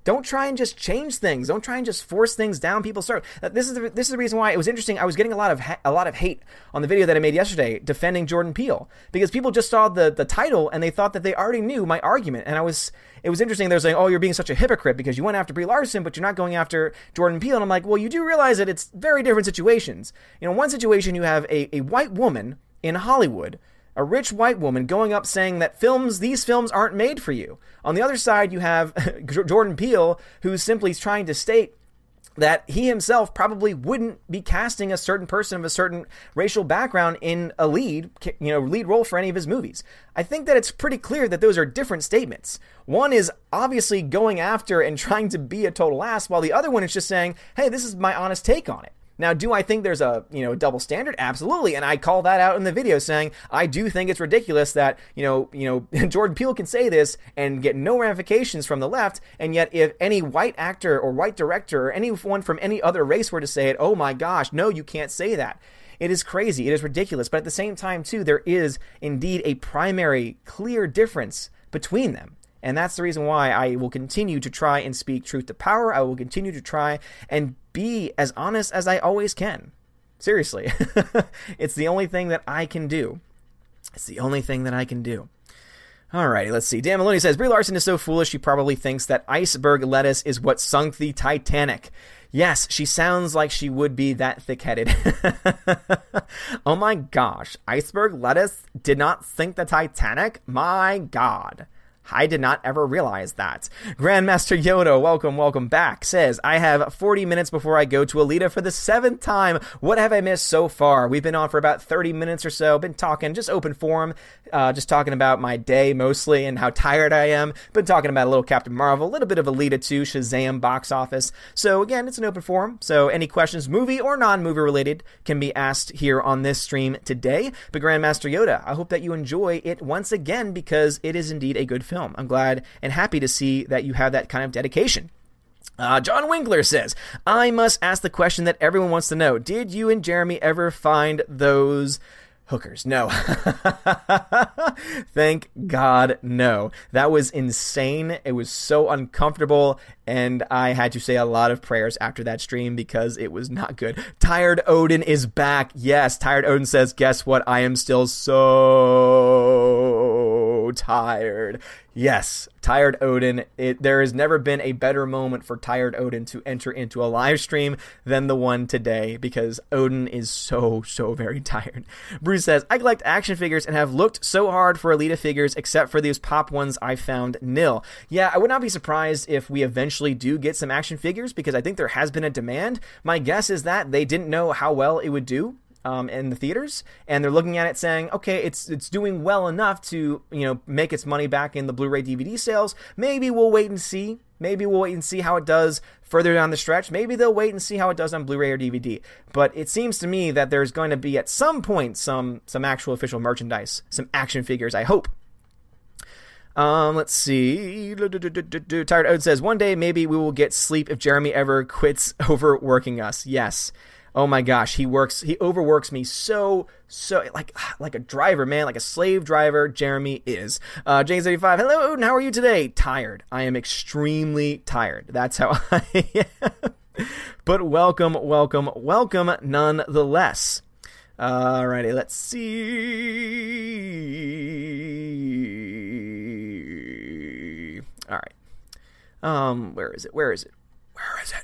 Don't try and just change things. Don't try and just force things down people's throat. Uh, this is the, this is the reason why it was interesting. I was getting a lot of ha- a lot of hate on the video that I made yesterday defending Jordan Peele because people just saw the the title and they thought that they already knew my argument. And I was it was interesting. They're saying, "Oh, you're being such a hypocrite because you went after Brie Larson, but you're not going after Jordan Peele." And I'm like, "Well, you do realize that it's very different situations. You know, one situation you have a, a white woman in Hollywood." A rich white woman going up saying that films, these films aren't made for you. On the other side, you have [laughs] Jordan Peele, who's simply trying to state that he himself probably wouldn't be casting a certain person of a certain racial background in a lead, you know, lead role for any of his movies. I think that it's pretty clear that those are different statements. One is obviously going after and [laughs] trying to be a total ass, while the other one is just saying, "Hey, this is my honest take on it." Now, do I think there's a you know double standard? Absolutely, and I call that out in the video, saying I do think it's ridiculous that you know you know [laughs] Jordan Peele can say this and get no ramifications from the left, and yet if any white actor or white director or anyone from any other race were to say it, oh my gosh, no, you can't say that. It is crazy. It is ridiculous. But at the same time, too, there is indeed a primary, clear difference between them. And that's the reason why I will continue to try and speak truth to power. I will continue to try and be as honest as I always can. Seriously. [laughs] it's the only thing that I can do. It's the only thing that I can do. Alrighty, let's see. Dan Maloney says Brie Larson is so foolish she probably thinks that iceberg lettuce is what sunk the Titanic. Yes, she sounds like she would be that thick headed. [laughs] oh my gosh, iceberg lettuce did not sink the Titanic? My god. I did not ever realize that. Grandmaster Yoda, welcome, welcome back, says, I have 40 minutes before I go to Alita for the seventh time. What have I missed so far? We've been on for about 30 minutes or so, been talking, just open forum, uh, just talking about my day mostly and how tired I am. Been talking about a little Captain Marvel, a little bit of Alita 2, Shazam box office. So again, it's an open forum, so any questions, movie or non movie related, can be asked here on this stream today. But Grandmaster Yoda, I hope that you enjoy it once again because it is indeed a good film film. I'm glad and happy to see that you have that kind of dedication. Uh, John Winkler says, I must ask the question that everyone wants to know. Did you and Jeremy ever find those hookers. No. [laughs] Thank God, no. That was insane. It was so uncomfortable, and I had to say a lot of prayers after that stream because it was not good. Tired Odin is back. Yes, Tired Odin says, Guess what? I am still so tired. Yes, Tired Odin. It, there has never been a better moment for Tired Odin to enter into a live stream than the one today because Odin is so, so very [laughs] tired. Bruce says, I collect action figures and have looked so hard for Alita figures except for these pop ones I found nil. Yeah, I would not be surprised if we eventually do get some action figures because I think there has been a demand. My guess is that they didn't know how well it would do um, in the theaters, and they're looking at it saying, okay, it's it's doing well enough to you know make its money back in the Blu-ray DVD sales. Maybe we'll wait and see. Maybe we'll wait and see how it does further down the stretch. Maybe they'll wait and see how it does on Blu-ray or DVD. But it seems to me that there's going to be at some point some some actual official merchandise, some action figures. I hope. Um, let's see. Tired Ode says one day maybe we will get sleep if Jeremy ever quits [laughs] overworking us. Yes. Oh my gosh, he works. He overworks me so so like [sighs] like a driver, man, like a slave driver. Jeremy is. Uh, James eighty five. Hello, Odin. How are you today? Tired. I am extremely tired. That's how [laughs] I am. but welcome, welcome, welcome, nonetheless. Alrighty, let's see. All right. Um, where is it? Where is it? Where is it?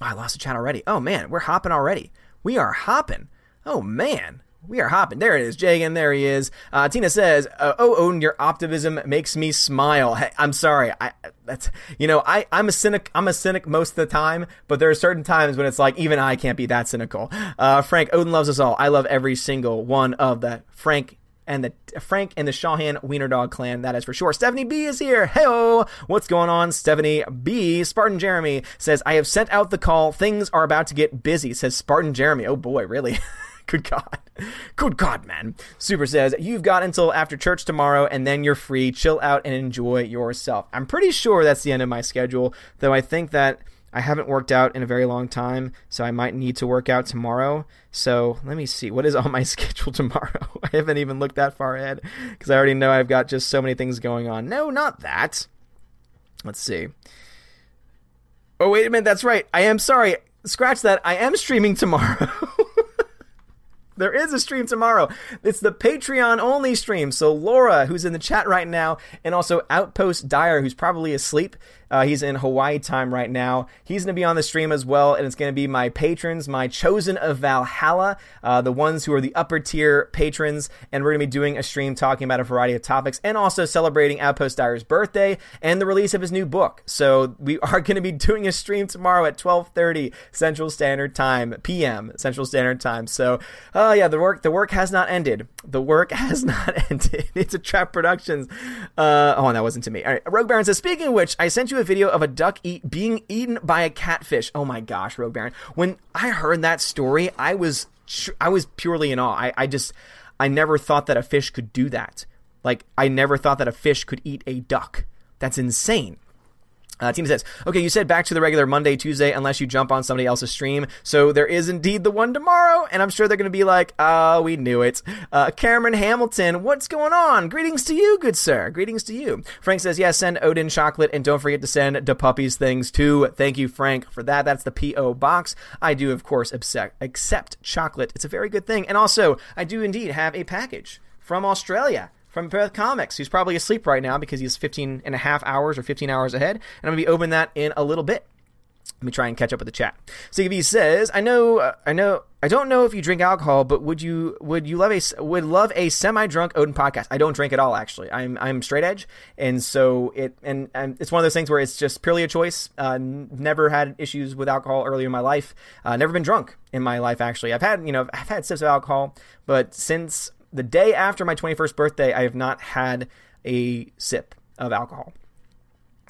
Oh, I lost the chat already. Oh man, we're hopping already. We are hopping. Oh man, we are hopping. There it is, Jagan. There he is. Uh, Tina says, uh, "Oh, Odin, your optimism makes me smile." Hey, I'm sorry. I that's you know I I'm a cynic. I'm a cynic most of the time, but there are certain times when it's like even I can't be that cynical. Uh, Frank, Odin loves us all. I love every single one of the Frank and the Frank and the Shahan Wiener Dog clan. That is for sure. Stephanie B is here. Heyo, what's going on? Stephanie B. Spartan Jeremy says, "I have sent out the call. Things are about to get busy." Says Spartan Jeremy. Oh boy, really? [laughs] Good God. Good God, man. Super says, You've got until after church tomorrow and then you're free. Chill out and enjoy yourself. I'm pretty sure that's the end of my schedule, though I think that I haven't worked out in a very long time, so I might need to work out tomorrow. So let me see. What is on my [laughs] schedule tomorrow? [laughs] I haven't even looked that far ahead because I already know I've got just so many things going on. No, not that. Let's see. Oh, wait a minute. That's right. I am sorry. Scratch that. I am streaming tomorrow. [laughs] There is a stream tomorrow. It's the Patreon only stream. So Laura, who's in the chat right now, and also Outpost Dyer, who's probably asleep, uh, he's in Hawaii time right now. He's going to be on the stream as well, and it's going to be my patrons, my chosen of Valhalla, uh, the ones who are the upper tier patrons, and we're going to be doing a stream talking about a variety of topics and also celebrating Outpost Dyer's birthday and the release of his new book. So we [laughs] are going to be doing a stream tomorrow at 12:30 Central Standard Time, PM Central Standard Time. So, uh, yeah, the work the work has not ended. The work [laughs] has not ended. It's a Trap Productions. Uh, oh, that wasn't to me. All right, Rogue Baron says. Speaking of which, I sent you a video of a duck eat, being eaten by a catfish. Oh my gosh, Rogue Baron. When I heard that story, I was I was purely in awe. I, I just I never thought that a fish could do that. Like I never thought that a fish could eat a duck. That's insane. Uh, Tina says, okay, you said back to the regular Monday, Tuesday, unless you jump on somebody else's stream. So there is indeed the one tomorrow, and I'm sure they're going to be like, oh, we knew it. Uh, Cameron Hamilton, what's going on? Greetings to you, good sir. Greetings to you. Frank says, yes, send Odin chocolate, and don't forget to send the puppies things too. Thank you, Frank, for that. That's the P.O. box. I do, of course, accept chocolate. It's a very good thing. And also, I do indeed have a package from Australia from Perth Comics, who's probably asleep right now because he's 15 and a half hours or 15 hours ahead. And I'm going to be opening that in a little bit. Let me try and catch up with the chat. CV says, "I know, uh, I know, I don't know if you drink alcohol, but would you would you love a would love a semi drunk Odin podcast? I don't drink at all, actually. I'm I'm straight edge, and so it and, and it's one of those things where it's just purely a choice. Uh, never had issues with alcohol earlier in my life. Uh, never been drunk in my life. Actually, I've had you know I've had sips of alcohol, but since the day after my 21st birthday, I have not had a sip of alcohol.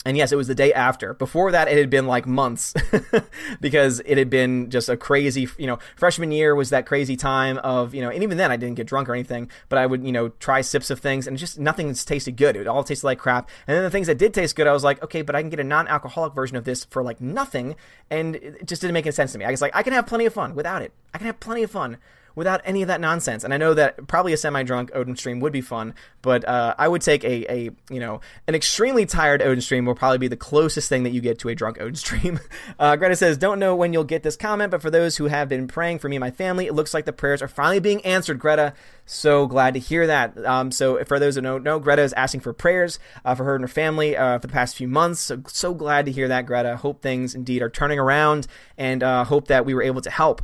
And yes, it was the day after. Before that, it had been like months [laughs] because it had been just a crazy, you know, freshman year was that crazy time of, you know, and even then I didn't get drunk or anything, but I would, you know, try sips of things and just nothing tasted good. It all tasted like crap. And then the things that did taste good, I was like, okay, but I can get a non alcoholic version of this for like nothing. And it just didn't make any sense to me. I was like, I can have plenty of fun without it. I can have plenty of fun without any of that nonsense. And I know that probably a semi-drunk Odin stream would be fun, but uh, I would take a, a you know an extremely tired Odin stream will probably be the closest thing that you get to a drunk Odin stream. [laughs] Uh, Greta says, "Don't know when you'll get this comment, but for those who have been praying for me and my family, it looks like the prayers are finally being answered." Greta, so glad to hear that. Um, so for those who don't know, Greta is asking for prayers uh, for her and her family uh, for the past few months. So, so glad to hear that, Greta. Hope things indeed are turning around, and uh, hope that we were able to help.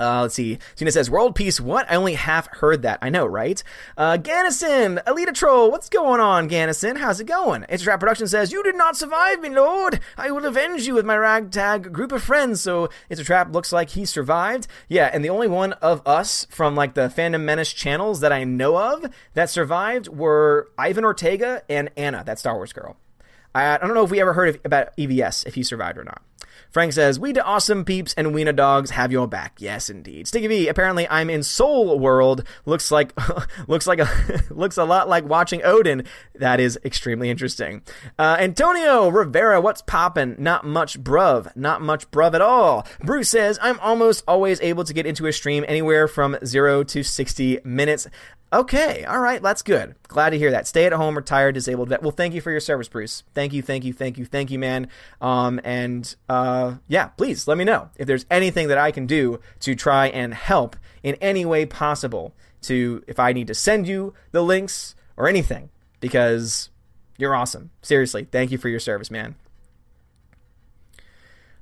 Uh, let's see. Tina says, World Peace, what? I only half heard that. I know, right? Uh, Gannison, Alita Troll, what's going on, Gannison? How's it going? It's Trap Production says, You did not survive me, Lord. I will avenge you with my ragtag group of friends. So It's a Trap looks like he survived. Yeah, and the only one of us from like the Fandom Menace channels that I know of that survived were Ivan Ortega and Anna, that Star Wars girl. I, I don't know if we ever heard of, about EVS, if he survived or not. Frank says, We the awesome peeps and Weena dogs have your back. Yes, indeed. Sticky V, apparently I'm in Soul World. Looks like [laughs] looks like a [laughs] looks a lot like watching Odin. That is extremely interesting. Uh, Antonio Rivera, what's poppin'? Not much bruv. Not much bruv at all. Bruce says, I'm almost always able to get into a stream anywhere from zero to 60 minutes. Okay, all right, that's good. Glad to hear that. Stay at home, retired, disabled vet. Well, thank you for your service, Bruce. Thank you, thank you, thank you, thank you, man. Um, and uh, yeah, please let me know if there's anything that I can do to try and help in any way possible. To if I need to send you the links or anything, because you're awesome. Seriously, thank you for your service, man.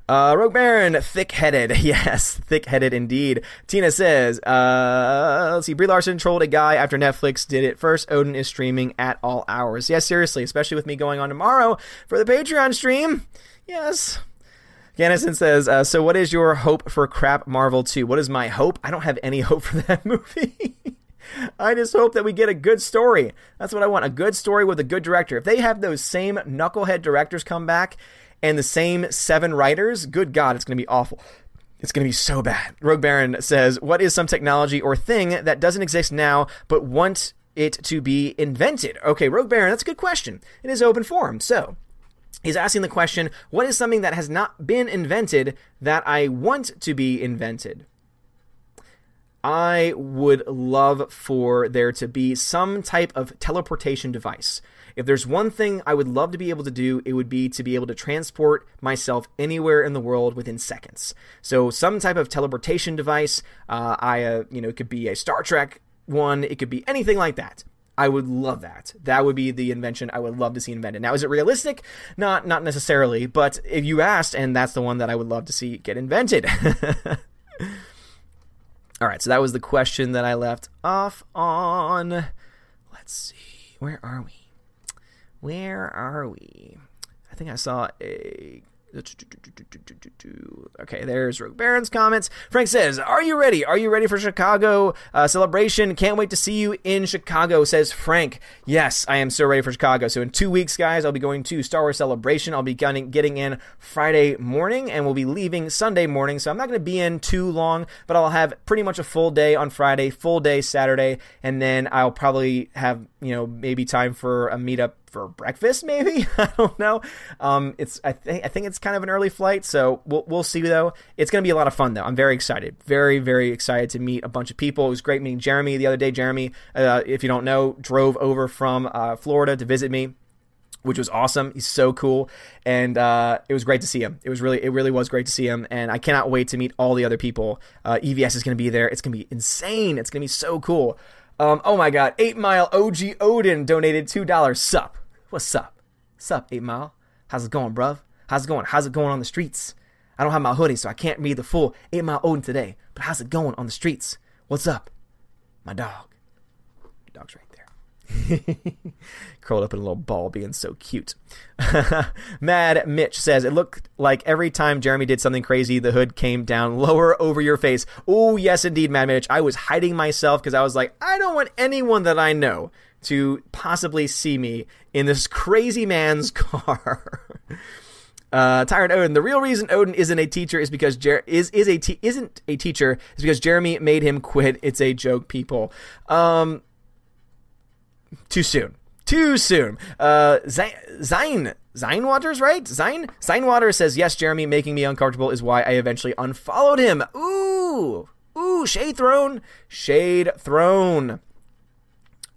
Uh, Rogue Baron, thick-headed. [laughs] Yes, thick-headed indeed. Tina says, uh, let's see, Brie Larson trolled a guy after Netflix did it first. Odin is streaming at all hours. Yes, seriously, especially with me going on tomorrow for the Patreon stream. Yes. Gannison says, uh, so what is your hope for Crap Marvel 2? What is my hope? I don't have any [laughs] hope for that movie. [laughs] I just hope that we get a good story. That's what I want. A good story with a good director. If they have those same knucklehead directors come back and the same seven writers, good God, it's going to be awful. It's going to be so bad. Rogue Baron says, What is some technology or thing that doesn't exist now but want it to be invented? Okay, Rogue Baron, that's a good question. It is open forum. So, he's asking the question, What is something that has not been invented that I want to be invented? I would love for there to be some type of teleportation device if there's one thing I would love to be able to do, it would be to be able to transport myself anywhere in the world within seconds. So some type of teleportation device. Uh, I, uh, you know, it could be a Star Trek one. It could be anything like that. I would love that. That would be the invention I would love to see invented. Now, is it realistic? Not, not necessarily. But if you asked, and that's the one that I would love to see get invented. [laughs] All right, so that was the question that I left off on. Let's see, where are we? Where are we? I think I saw a Okay, there's Rogue Baron's comments. Frank says, Are you ready? Are you ready for Chicago uh, celebration? Can't wait to see you in Chicago, says Frank. Yes, I am so ready for Chicago. So, in two weeks, guys, I'll be going to Star Wars Celebration. I'll be getting in Friday morning and we'll be leaving Sunday morning. So, I'm not going to be in too long, but I'll have pretty much a full day on Friday, full day Saturday, and then I'll probably have, you know, maybe time for a meetup for breakfast, maybe. [laughs] I don't know. Um, it's I think I think it's kind of an early flight, so we'll we'll see though. It's going to be a lot of fun though. I'm very excited, very very excited to meet a bunch of people. It was great meeting Jeremy the other day. Jeremy, uh, if you don't know, drove over from uh, Florida to visit me which was awesome. He's so cool, and uh, it was great to see him. It was really, it really was great to see him, and I cannot wait to meet all the other people. Uh, EVS is going to be there. It's going to be insane. It's going to be so cool. Um, oh my God, Eight Mile OG Odin donated two dollars. Sup? What's up? Sup, 8 Mile? How's it going, bruv? How's it going? How's it going on the streets? I don't have my hoodie, so I can't read the full 8 Mile Odin today. But how's it going on the streets? What's up? My dog. Your dog's right. [laughs] Curled up in a little ball, being so cute. [laughs] Mad Mitch says, It looked like every time Jeremy did something crazy, the hood came down [laughs] lower over your face. Oh, yes, indeed, Mad Mitch. I was hiding myself because I was like, I don't want anyone that I know to possibly see me in this crazy man's car. Uh, Tired Odin. The real reason Odin isn't a teacher is because Jer- is is a te- isn't a teacher is because Jeremy made him quit. It's a joke, people. Um, too soon. Too soon. Uh, Zine Zine Waters, right? Zine Zine Waters says yes. Jeremy making me uncomfortable is why I eventually unfollowed him. Ooh, ooh, shade thrown, shade thrown.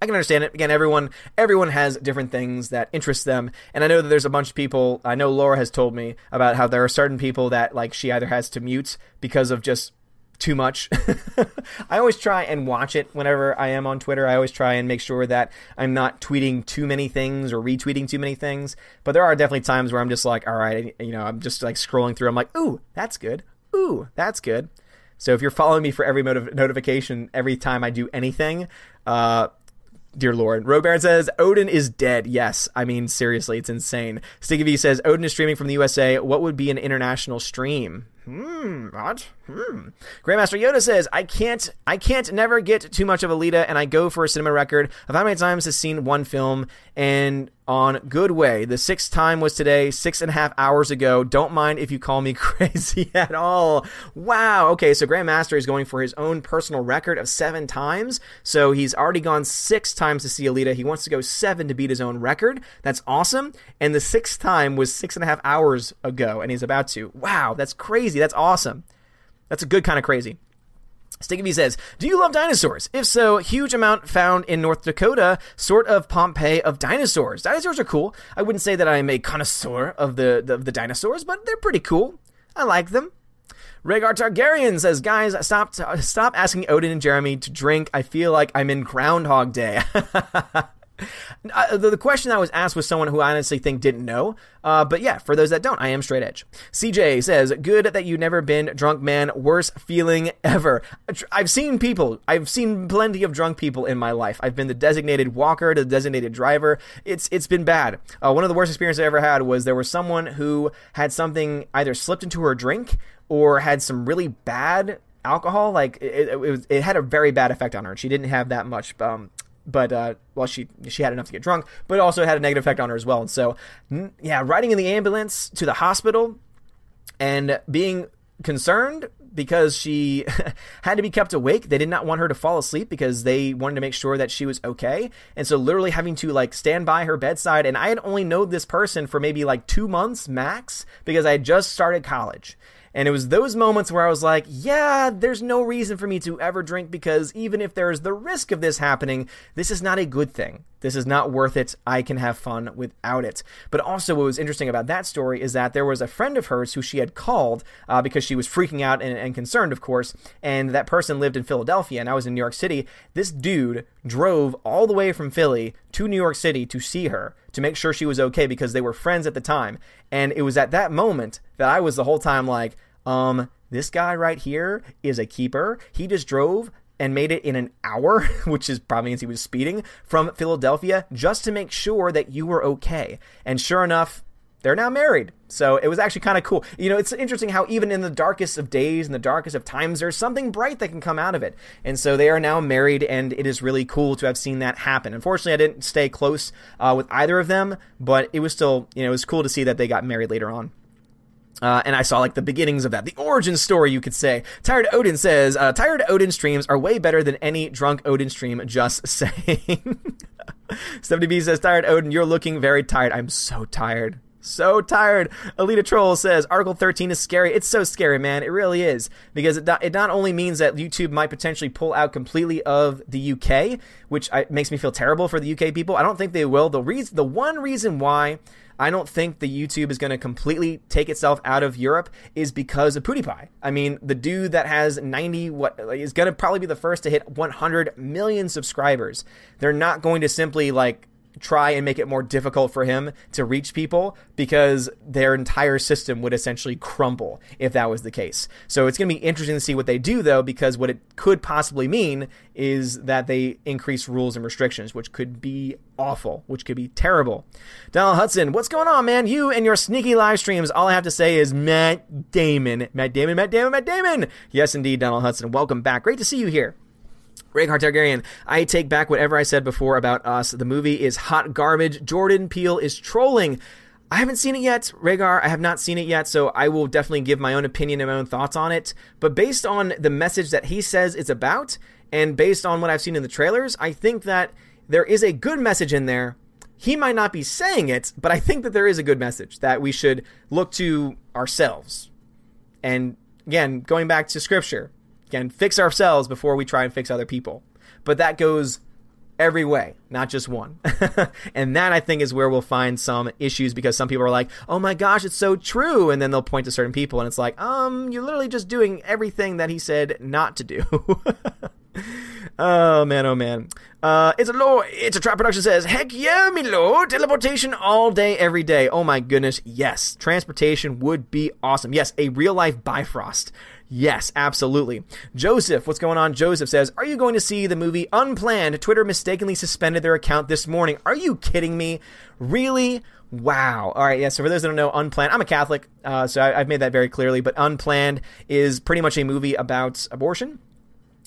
I can understand it. Again, everyone everyone has different things that interest them, and I know that there's a bunch of people. I know Laura has told me about how there are certain people that like she either has to mute because of just too much. [laughs] I always try and watch it whenever I am on Twitter. I always try and make sure that I'm not tweeting too many things or retweeting too many things. But there are definitely times where I'm just like, all right, you know, I'm just like scrolling through. I'm like, ooh, that's good. Ooh, that's good. So if you're following me for every motiv- notification every time I do anything, uh, dear lord. Rogue says Odin is dead. Yes, I mean seriously, it's insane. Sticky V says Odin is streaming from the USA. What would be an international stream? Hmm, what? Hmm. Grandmaster Yoda says, I can't I can't never get too much of Alita and I go for a cinema record of how many times has seen one film and on good way. The sixth time was today, six and a half hours ago. Don't mind if you call me [laughs] crazy at all. Wow. Okay, so Grandmaster is going for his own personal record of seven times. So he's already gone six times to see Alita. He wants to go seven to beat his own record. That's awesome. And the sixth time was six and a half hours ago, and he's about to. Wow, that's crazy. That's awesome. That's a good kind of crazy. Sticky says, Do you love dinosaurs? If so, huge amount found in North Dakota, sort of Pompeii of dinosaurs. Dinosaurs are cool. I wouldn't say that I'm a connoisseur of the, the, the dinosaurs, but they're pretty cool. I like them. Rhaegar Targaryen says, "Guys, stop stop asking Odin and Jeremy to drink. I feel like I'm in Groundhog Day." [laughs] [laughs] Uh, the, the, question I was asked was someone who I honestly think didn't know. Uh, but yeah, for those that don't, I am straight edge. CJ says, "Good that you've never been drunk, man. Worst feeling ever." I've seen people. I've seen plenty of drunk people in my life. I've been the designated walker, the designated driver. It's it's been bad. Uh, one of the worst experiences I ever had was there was someone who had something either slipped into her drink or had some really bad alcohol. Like it, it, was, it had a very bad effect on her. She didn't have that much um, but uh, well, she she had enough to get drunk, but also had a negative effect on her as well. And so, yeah, riding in the ambulance to the hospital and being concerned because she [laughs] had to be kept awake. They did not want her to fall asleep because they wanted to make sure that she was okay. And so literally having to like stand by her bedside and I had only known this person for maybe like 2 months max because I had just started college. And it was those moments where I was like, yeah, there's no reason for me to ever drink because even if there's the risk of this happening, this is not a good thing. This is not worth it. I can have fun without it. But also, what was interesting about that story is that there was a friend of hers who she had called uh, because she was freaking out and, and concerned, of course. And that person lived in Philadelphia, and I was in New York City. This dude drove all the way from Philly to New York City to see her to make sure she was okay because they were friends at the time. And it was at that moment that I was the whole time like, um, this guy right here is a keeper. He just drove and made it in an hour, [laughs] which is probably means he was speeding from Philadelphia just to make sure that you were okay. And sure enough, they're now married. So it was actually kind of cool. You know, it's interesting how even in the darkest of days and the darkest of times, there's something bright that can come out of it. And so they are now married, and it is really cool to have seen that happen. Unfortunately, I didn't stay close uh, with either of them, but it was still, you know, it was cool to see that they got married later on. Uh, and I saw like the beginnings of that, the origin story, you could say. Tired Odin says, uh, "Tired Odin streams are way better than any drunk Odin stream." Just [laughs] saying. 70B says, "Tired Odin, you're looking very tired. I'm so tired." So tired. Alita Troll says Article 13 is scary. It's so scary, man. It really is. Because it, it not only means that YouTube might potentially pull out completely of the UK, which I, makes me feel terrible for the UK people. I don't think they will. The reason, the one reason why I don't think the YouTube is going to completely take itself out of Europe is because of PewDiePie. I mean, the dude that has 90 what is going to probably be the first to hit 100 million subscribers. They're not going to simply like try and make it more difficult for him to reach people because their entire system would essentially crumble if that was the case. So it's going to be interesting to see what they do though because what it could possibly mean is that they increase rules and restrictions which could be awful, which could be terrible. Donald Hudson, what's going on, man? You and your sneaky live streams. All I have to say is Matt Damon. Matt Damon, Matt Damon, Matt Damon. Yes, indeed, Donald Hudson. Welcome back. Great to see you here. Rhaegar Targaryen, I take back whatever I said before about us. The movie is hot garbage. Jordan Peele is trolling. I haven't seen it yet, Rhaegar. I have not seen it yet, so I will definitely give my own opinion and my own thoughts on it. But based on the message that he says it's about, and based on what I've seen in the trailers, I think that there is a good message in there. He might not be saying it, but I think that there is a good message that we should look to ourselves. And again, going back to scripture, Again, fix ourselves before we try and fix other people. But that goes every way, not just one. [laughs] and that I think is where we'll find some issues because some people are like, "Oh my gosh, it's so true," and then they'll point to certain people, and it's like, um, you're literally just doing everything that he said not to do. [laughs] Oh man, oh man. Uh, it's a law. It's a trap production says, heck yeah, me lord. Teleportation all day, every day. Oh my goodness, yes. Transportation would be awesome. Yes, a real life Bifrost. Yes, absolutely. Joseph, what's going on? Joseph says, Are you going to see the movie Unplanned? Twitter mistakenly suspended their account this morning. Are you kidding me? Really? Wow. All right. Yeah. So for those that don't know, Unplanned, I'm a Catholic, uh, so I, I've made that very clearly. But Unplanned is pretty much a movie about abortion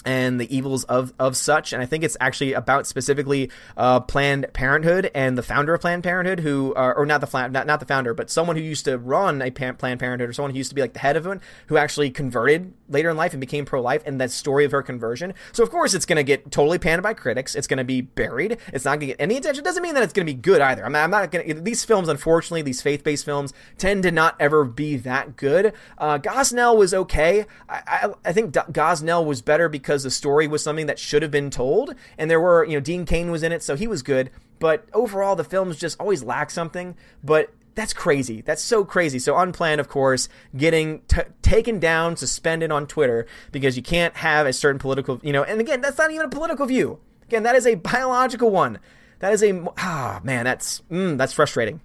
and the evils of, of such. And I think it's actually about specifically uh, Planned Parenthood and the founder of Planned Parenthood, who, uh, or not the not, not the founder, but someone who used to run a Planned Parenthood or someone who used to be like the head of it, who actually converted later in life and became pro life, and that story of her conversion. So, of course, it's going to get totally panned by critics. It's going to be buried. It's not going to get any attention. It doesn't mean that it's going to be good either. I'm I'm not going to, these films, unfortunately, these faith based films tend to not ever be that good. Uh, Gosnell was okay. I, I, I think Gosnell was better because the story was something that should have been told, and there were, you know, Dean Cain was in it, so he was good. But overall, the films just always lack something. But that's crazy. That's so crazy. So unplanned, of course, getting t- taken down, suspended on Twitter because you can't have a certain political, you know. And again, that's not even a political view. Again, that is a biological one. That is a ah man, that's mm, that's frustrating.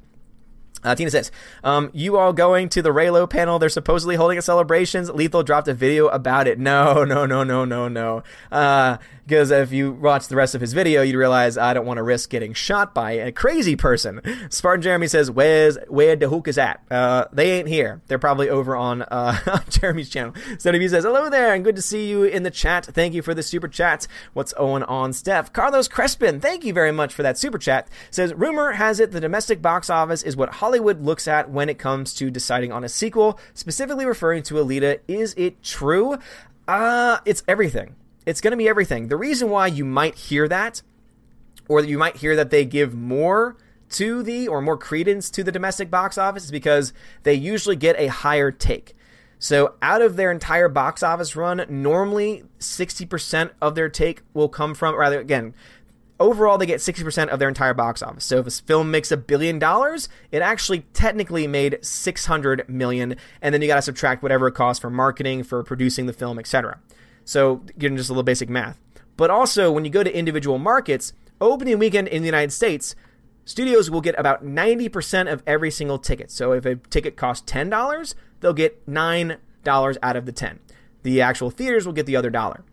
Uh, Tina says, um, "You all going to the Reylo panel? They're supposedly holding a celebrations. Lethal dropped a video about it. [laughs] No, no, no, no, no, no. Uh, because if you watch the rest of his video, you'd realize I don't want to risk getting shot by a crazy person. [laughs] Spartan Jeremy says, "Where's where the hook is at? Uh, they ain't here. They're probably over on uh, [laughs] Jeremy's channel." Steady says, "Hello there, and good to see you in the chat. Thank you for the super chat. What's going on, Steph? Carlos Crespin, thank you very much for that super chat. Says, rumor has it the domestic box office is what Hollywood looks at when it comes to deciding on a sequel, specifically referring to Alita. Is it true? Uh, it's everything." It's going to be everything. The reason why you might hear that, or you might hear that they give more to the or more credence to the domestic box office, is because they usually get a higher take. So, out of their entire box office run, normally 60% of their take will come from, rather, again, overall they get 60% of their entire box office. So if a film makes a billion dollars, it actually technically made 600 million and then you got to subtract whatever it costs for marketing, for producing the film, etc. So, getting just a little basic math. But also, when you go to individual markets, opening weekend in the United States, studios will get about 90% of every single ticket. So, if a ticket costs $10, they'll get $9 out of the 10. The actual theaters will get the other dollar.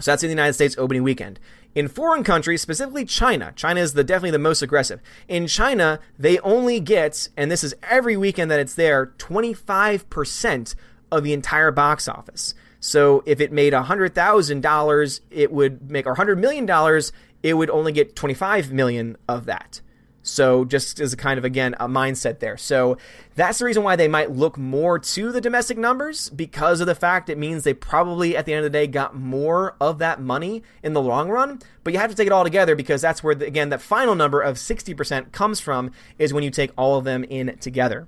So that's in the United States opening weekend. In foreign countries, specifically China, China is the definitely the most aggressive. In China, they only get, and this is every weekend that it's there, 25% of the entire box office. So if it made $100,000, it would make, or $100 million, it would only get 25 million of that. So just as a kind of again a mindset there. So that's the reason why they might look more to the domestic numbers because of the fact it means they probably at the end of the day got more of that money in the long run. But you have to take it all together because that's where the, again that final number of 60% comes from is when you take all of them in together.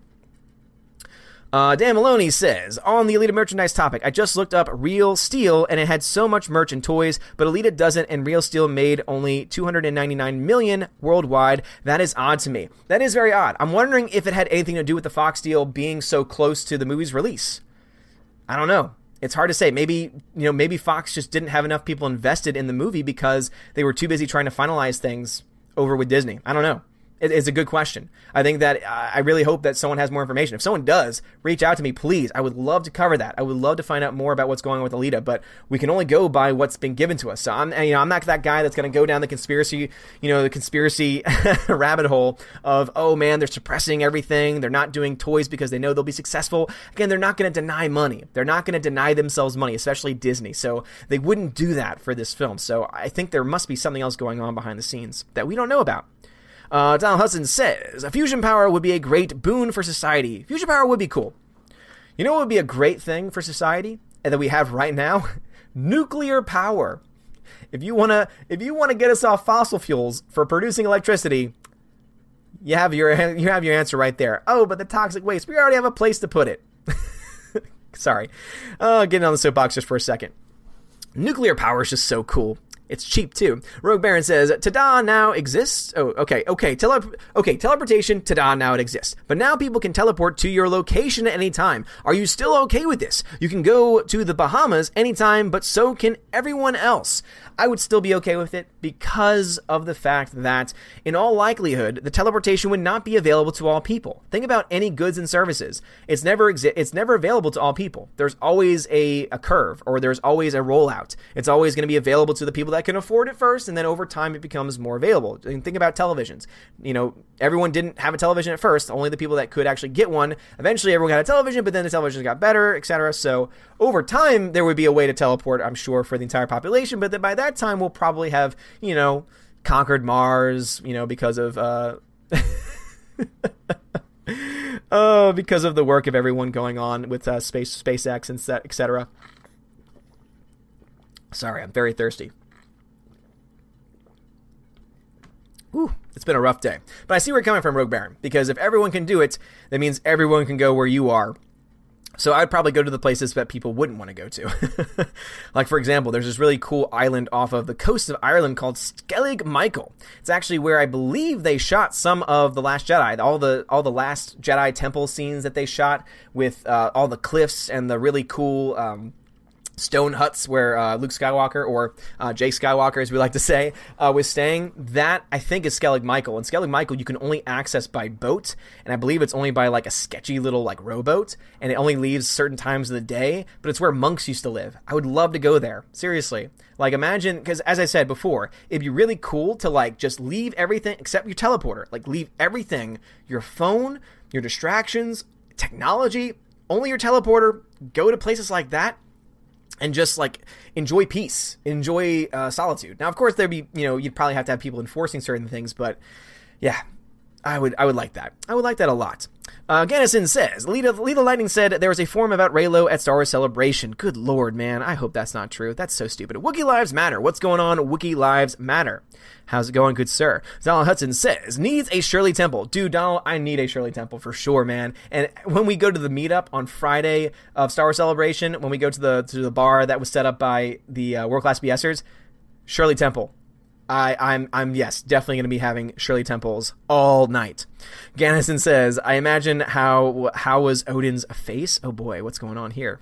Uh, Dan Maloney says, on the Alita merchandise topic, I just looked up Real Steel and it had so much merch and toys, but Alita doesn't and Real Steel made only 299 million worldwide. That is odd to me. That is very odd. I'm wondering if it had anything to do with the Fox deal being so close to the movie's release. I don't know. It's hard to say. Maybe, you know, maybe Fox just didn't have enough people invested in the movie because they were too busy trying to finalize things over with Disney. I don't know it's a good question. I think that uh, I really hope that someone has more information. If someone does, reach out to me, please. I would love to cover that. I would love to find out more about what's going on with Alita, but we can only go by what's been given to us. So I'm, you know, I'm not that guy that's going to go down the conspiracy, you know, the conspiracy [laughs] rabbit hole of, oh man, they're suppressing everything. They're not doing toys because they know they'll be successful. Again, they're not going to deny money. They're not going to deny themselves money, especially Disney. So they wouldn't do that for this film. So I think there must be something else going on behind the scenes that we don't know about. Uh, Donald Hudson says a fusion power would be a great boon for society. Fusion power would be cool. You know what would be a great thing for society and that we have right now? [laughs] Nuclear power. If you wanna, if you wanna get us off fossil fuels for producing electricity, you have your [laughs] you have your answer right there. Oh, but the toxic waste, we already have a place to put it. [laughs] Sorry, uh, getting on the soapbox just for a second. Nuclear power is just so cool It's cheap too. Rogue Baron says, "Tada now exists." Oh, okay, okay, tele- okay, teleportation. Tada now it exists. But now people can teleport to your location at any time. Are you still okay with this? You can go to the Bahamas anytime, but so can everyone else. I would still be okay with it because of the fact that, in all likelihood, the teleportation would not be available to all people. Think about any goods and services. It's never exi- It's never available to all people. There's always a, a curve, or there's always a rollout. It's always going to be available to the people that can afford it first, and then over time it becomes more available. And think about televisions. You know, everyone didn't have a television at first. Only the people that could actually get one. Eventually, everyone got a television, but then the television got better, etc. So over time, there would be a way to teleport. I'm sure for the entire population, but then by that time, we'll probably have you know conquered Mars. You know, because of. Uh, [laughs] oh, because of the work of everyone going on with uh, space, SpaceX, and etc. Sorry, I'm very thirsty. Ooh, it's been a rough day. But I see where you're coming from, Rogue Baron, because if everyone can do it, that means everyone can go where you are. So I'd probably go to the places that people wouldn't want to go to. [laughs] like for example, there's this really cool island off of the coast of Ireland called Skellig Michael. It's actually where I believe they shot some of the Last Jedi, all the all the Last Jedi temple scenes that they shot with uh, all the cliffs and the really cool um, stone huts where uh, Luke Skywalker or uh, Jake Skywalker, as we like to say, uh, was staying. That I think is Skellig Michael, and Skellig Michael you can only access by boat, and I believe it's only by like a sketchy little like rowboat, and it only leaves certain times of the day. But it's where monks used to live. I would love to go there. Seriously, like imagine because as I said before, it'd be really cool to like just leave everything except your teleporter, like leave everything, your phone, your distractions, technology, only your teleporter. Go to places like that and just like enjoy peace, enjoy uh, solitude. Now, of course, there'd be you know you'd probably have to have people enforcing certain things, but yeah, I would I would like that. I would like that a lot. Uh, Gannison says, Lita, Lita Lightning said there was a forum about Reylo at Star Wars Celebration. Good lord, man. I hope that's not true. That's so stupid. Wookie Lives Matter. What's going on? Wookie Lives Matter. How's it going, good sir? Donald Hudson says, needs a Shirley Temple. Dude, Donald, I need a Shirley Temple for sure, man. And when we go to the meetup on Friday of Star Wars Celebration, when we go to the to the bar that was set up by the uh, World Class BSers, Shirley Temple. I, I'm, I'm, yes, definitely going to be having Shirley Temples all night. Gannison says, I imagine how, how was Odin's face? Oh boy, what's going on here?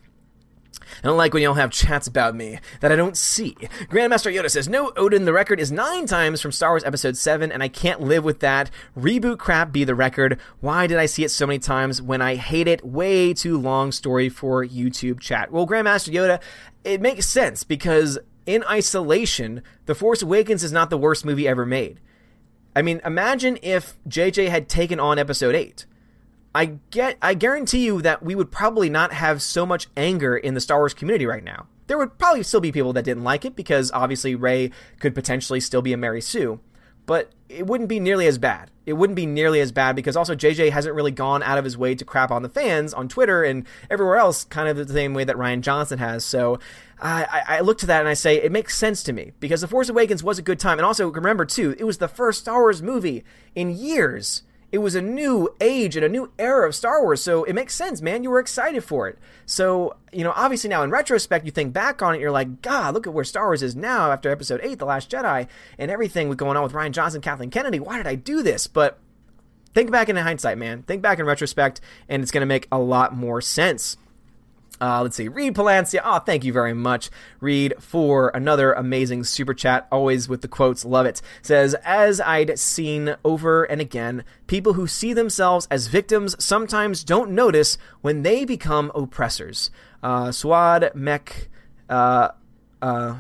I don't like when y'all have chats about me that I don't see. Grandmaster Yoda says, No, Odin, the record is nine times from Star Wars Episode 7, and I can't live with that. Reboot crap be the record. Why did I see it so many times when I hate it? Way too long story for YouTube chat. Well, Grandmaster Yoda, it makes sense because in isolation, The Force Awakens is not the worst movie ever made. I mean, imagine if JJ had taken on Episode 8. I get I guarantee you that we would probably not have so much anger in the Star Wars community right now. There would probably still be people that didn't like it because obviously Rey could potentially still be a Mary Sue, but it wouldn't be nearly as bad. It wouldn't be nearly as bad because also JJ hasn't really gone out of his way to crap on the fans on Twitter and everywhere else, kind of the same way that Rian Johnson has. So I, I look to that and I say it makes sense to me because The Force Awakens was a good time, and also remember too, it was the first Star Wars movie in years it was a new age and a new era of Star Wars, so it makes sense, man. You were excited for it. So, you know, obviously now in retrospect, you think back on it, you're like, God, look at where Star Wars is now after Episode 8, The Last Jedi, and everything going on with Rian Johnson, Kathleen Kennedy. Why did I do this? But think back in hindsight, man. Think back in retrospect, and it's going to make a lot more sense. Uh, let's see, Reed Palancia. Oh, thank you very much, Reed, for another amazing super chat. Always with the quotes, love it. Says, as I'd seen over and again, people who see themselves as victims sometimes don't notice when they become oppressors. Uh, Swad Mech, uh, uh,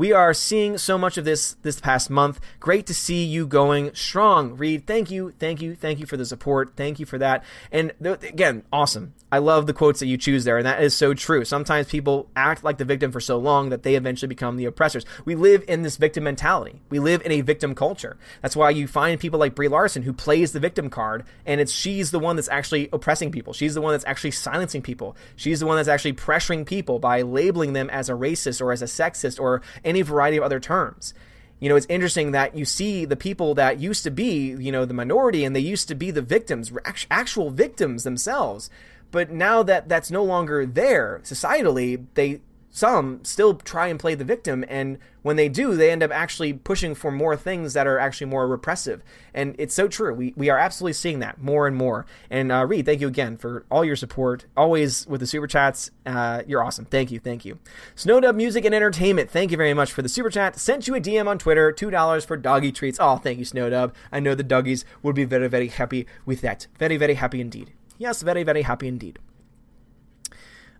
we are seeing so much of this this past month. Great to see you going strong, Reed. Thank you, thank you, thank you for the support. Thank you for that. And th- again, awesome. I love the quotes that you choose there, and that is so true. Sometimes people act like the victim for so long that they eventually become the oppressors. We live in this victim mentality. We live in a victim culture. That's why you find people like Brie Larson who plays the victim card, and it's she's the one that's actually oppressing people. She's the one that's actually silencing people. She's the one that's actually pressuring people by labeling them as a racist or as a sexist or any variety of other terms. You know, it's interesting that you see the people that used to be, you know, the minority and they used to be the victims, actual victims themselves. But now that that's no longer there societally, they some still try and play the victim and when they do they end up actually pushing for more things that are actually more repressive. And it's so true. We, we are absolutely seeing that more and more. And uh, reed thank you again for all your support. Always with the super chats uh, you're awesome. Thank you thank you. Snowdub music and entertainment thank you very much for the super chat. Sent you a dm on twitter $2 for doggy treats. Oh thank you snowdub i know the doggies would be very very happy with that. Very very happy indeed. Yes very very happy indeed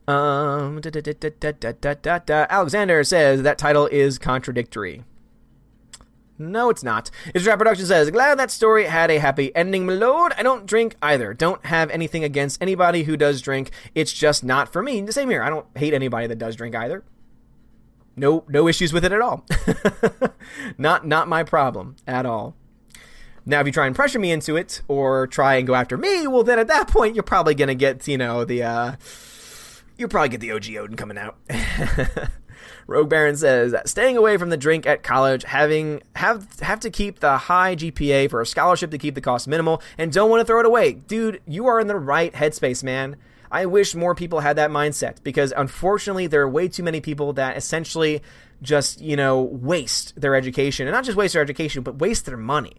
um, da, da, da, Alexander says that title is contradictory. No, it's not. Trap Production says, Glad that story had a happy ending, my lord. I don't drink either. Don't have anything against anybody who does drink. It's just not for me. The same here. I don't hate anybody that does drink either. No, no issues with it at all. [laughs] not, not my problem at all. Now, if you try and pressure me into it or try and go after me, well, then at that point, you're probably gonna get, you know, the, uh, You'll probably get the OG Odin coming out. [laughs] Rogue Baron says staying away from the drink at college, having have have to keep the high GPA for a scholarship to keep the cost minimal, and don't want to throw it away. Dude, you are in the right headspace, man. I wish more people had that mindset because unfortunately there are way too many people that essentially just, you know, waste their education. And not just waste their education, but waste their money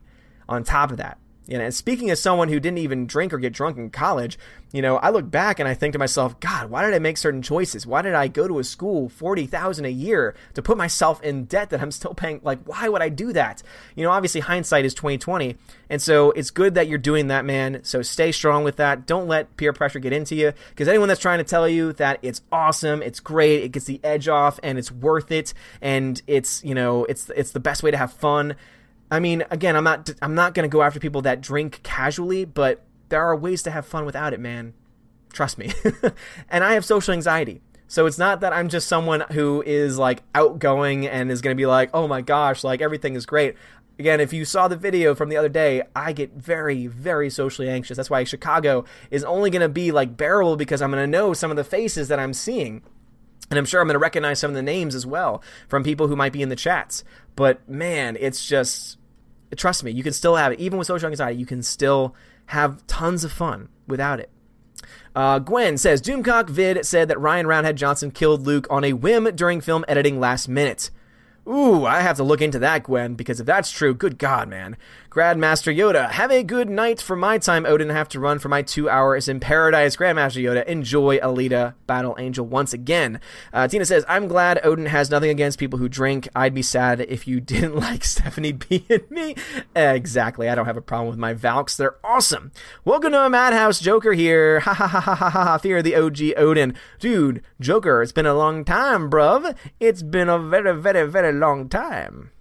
on top of that. You know, and speaking as someone who didn't even drink or get drunk in college, you know, I look back and I think to myself, God, why did I make certain choices? Why did I go to a school forty thousand a year to put myself in debt that I'm still paying? Like, why would I do that? You know, obviously hindsight is twenty twenty, and so it's good that you're doing that, man. So stay strong with that. Don't let peer pressure get into you, because anyone that's trying to tell you that it's awesome, it's great, it gets the edge off, and it's worth it, and it's you know, it's it's the best way to have fun I mean, again, I'm not I'm not to go after people that drink casually, but there are ways to have fun without it, man. Trust me. [laughs] and I have social anxiety. So it's not that I'm just someone who is like outgoing and is going to be like, "Oh my gosh, like everything is great." Again, if you saw the video from the other day, I get very, very socially anxious. That's why Chicago is only going to be like bearable because I'm going to know some of the faces that I'm seeing. And I'm sure I'm going to recognize some of the names as well from people who might be in the chats. But man, it's just trust me, you can still have it. Even with social anxiety, you can still have tons of fun without it. Uh, Gwen says Doomcock vid said that Rian Roundhead Johnson killed Luke on a whim during film editing last minute. Ooh, I have to look into that, Gwen, because if that's true, good God, man. Grandmaster Yoda, have a good night for my time, Odin. Have to run for my two hours in paradise. Grandmaster Yoda, enjoy Alita Battle Angel once again. Uh, Tina says, I'm glad Odin has nothing against people who drink. I'd be sad if you [laughs] didn't like Stephanie B and me. Exactly. I don't have a problem with my Valks. They're awesome. Welcome to a Madhouse. Joker here. [laughs] Ha ha ha ha ha ha. Fear the OG Odin. Dude, Joker, it's been a long time, bruv. It's been a very, very, very long time.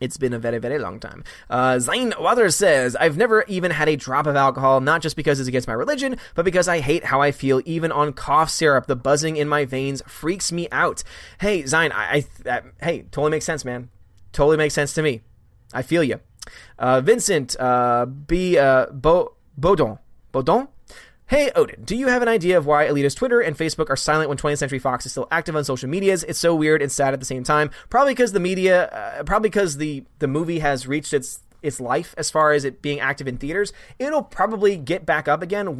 It's been a very, very long time. Uh, Zain Wather says, I've never even had a drop of alcohol, not just because it's against my religion, but because I hate how I feel even on cough syrup. The buzzing in my veins freaks me out. Hey, Zain, I, I hey, totally makes sense, man. Totally makes sense to me. I feel you. Uh, Vincent, uh, B, uh, Bo, Baudon, Baudon Hey Odin, do you have an idea of why Alita's Twitter and Facebook are silent when 20th Century Fox is still active on social medias? It's so weird and sad at the same time. Probably because the media, uh, probably because the the movie has reached its its life as far as it being active in theaters. It'll probably get back up again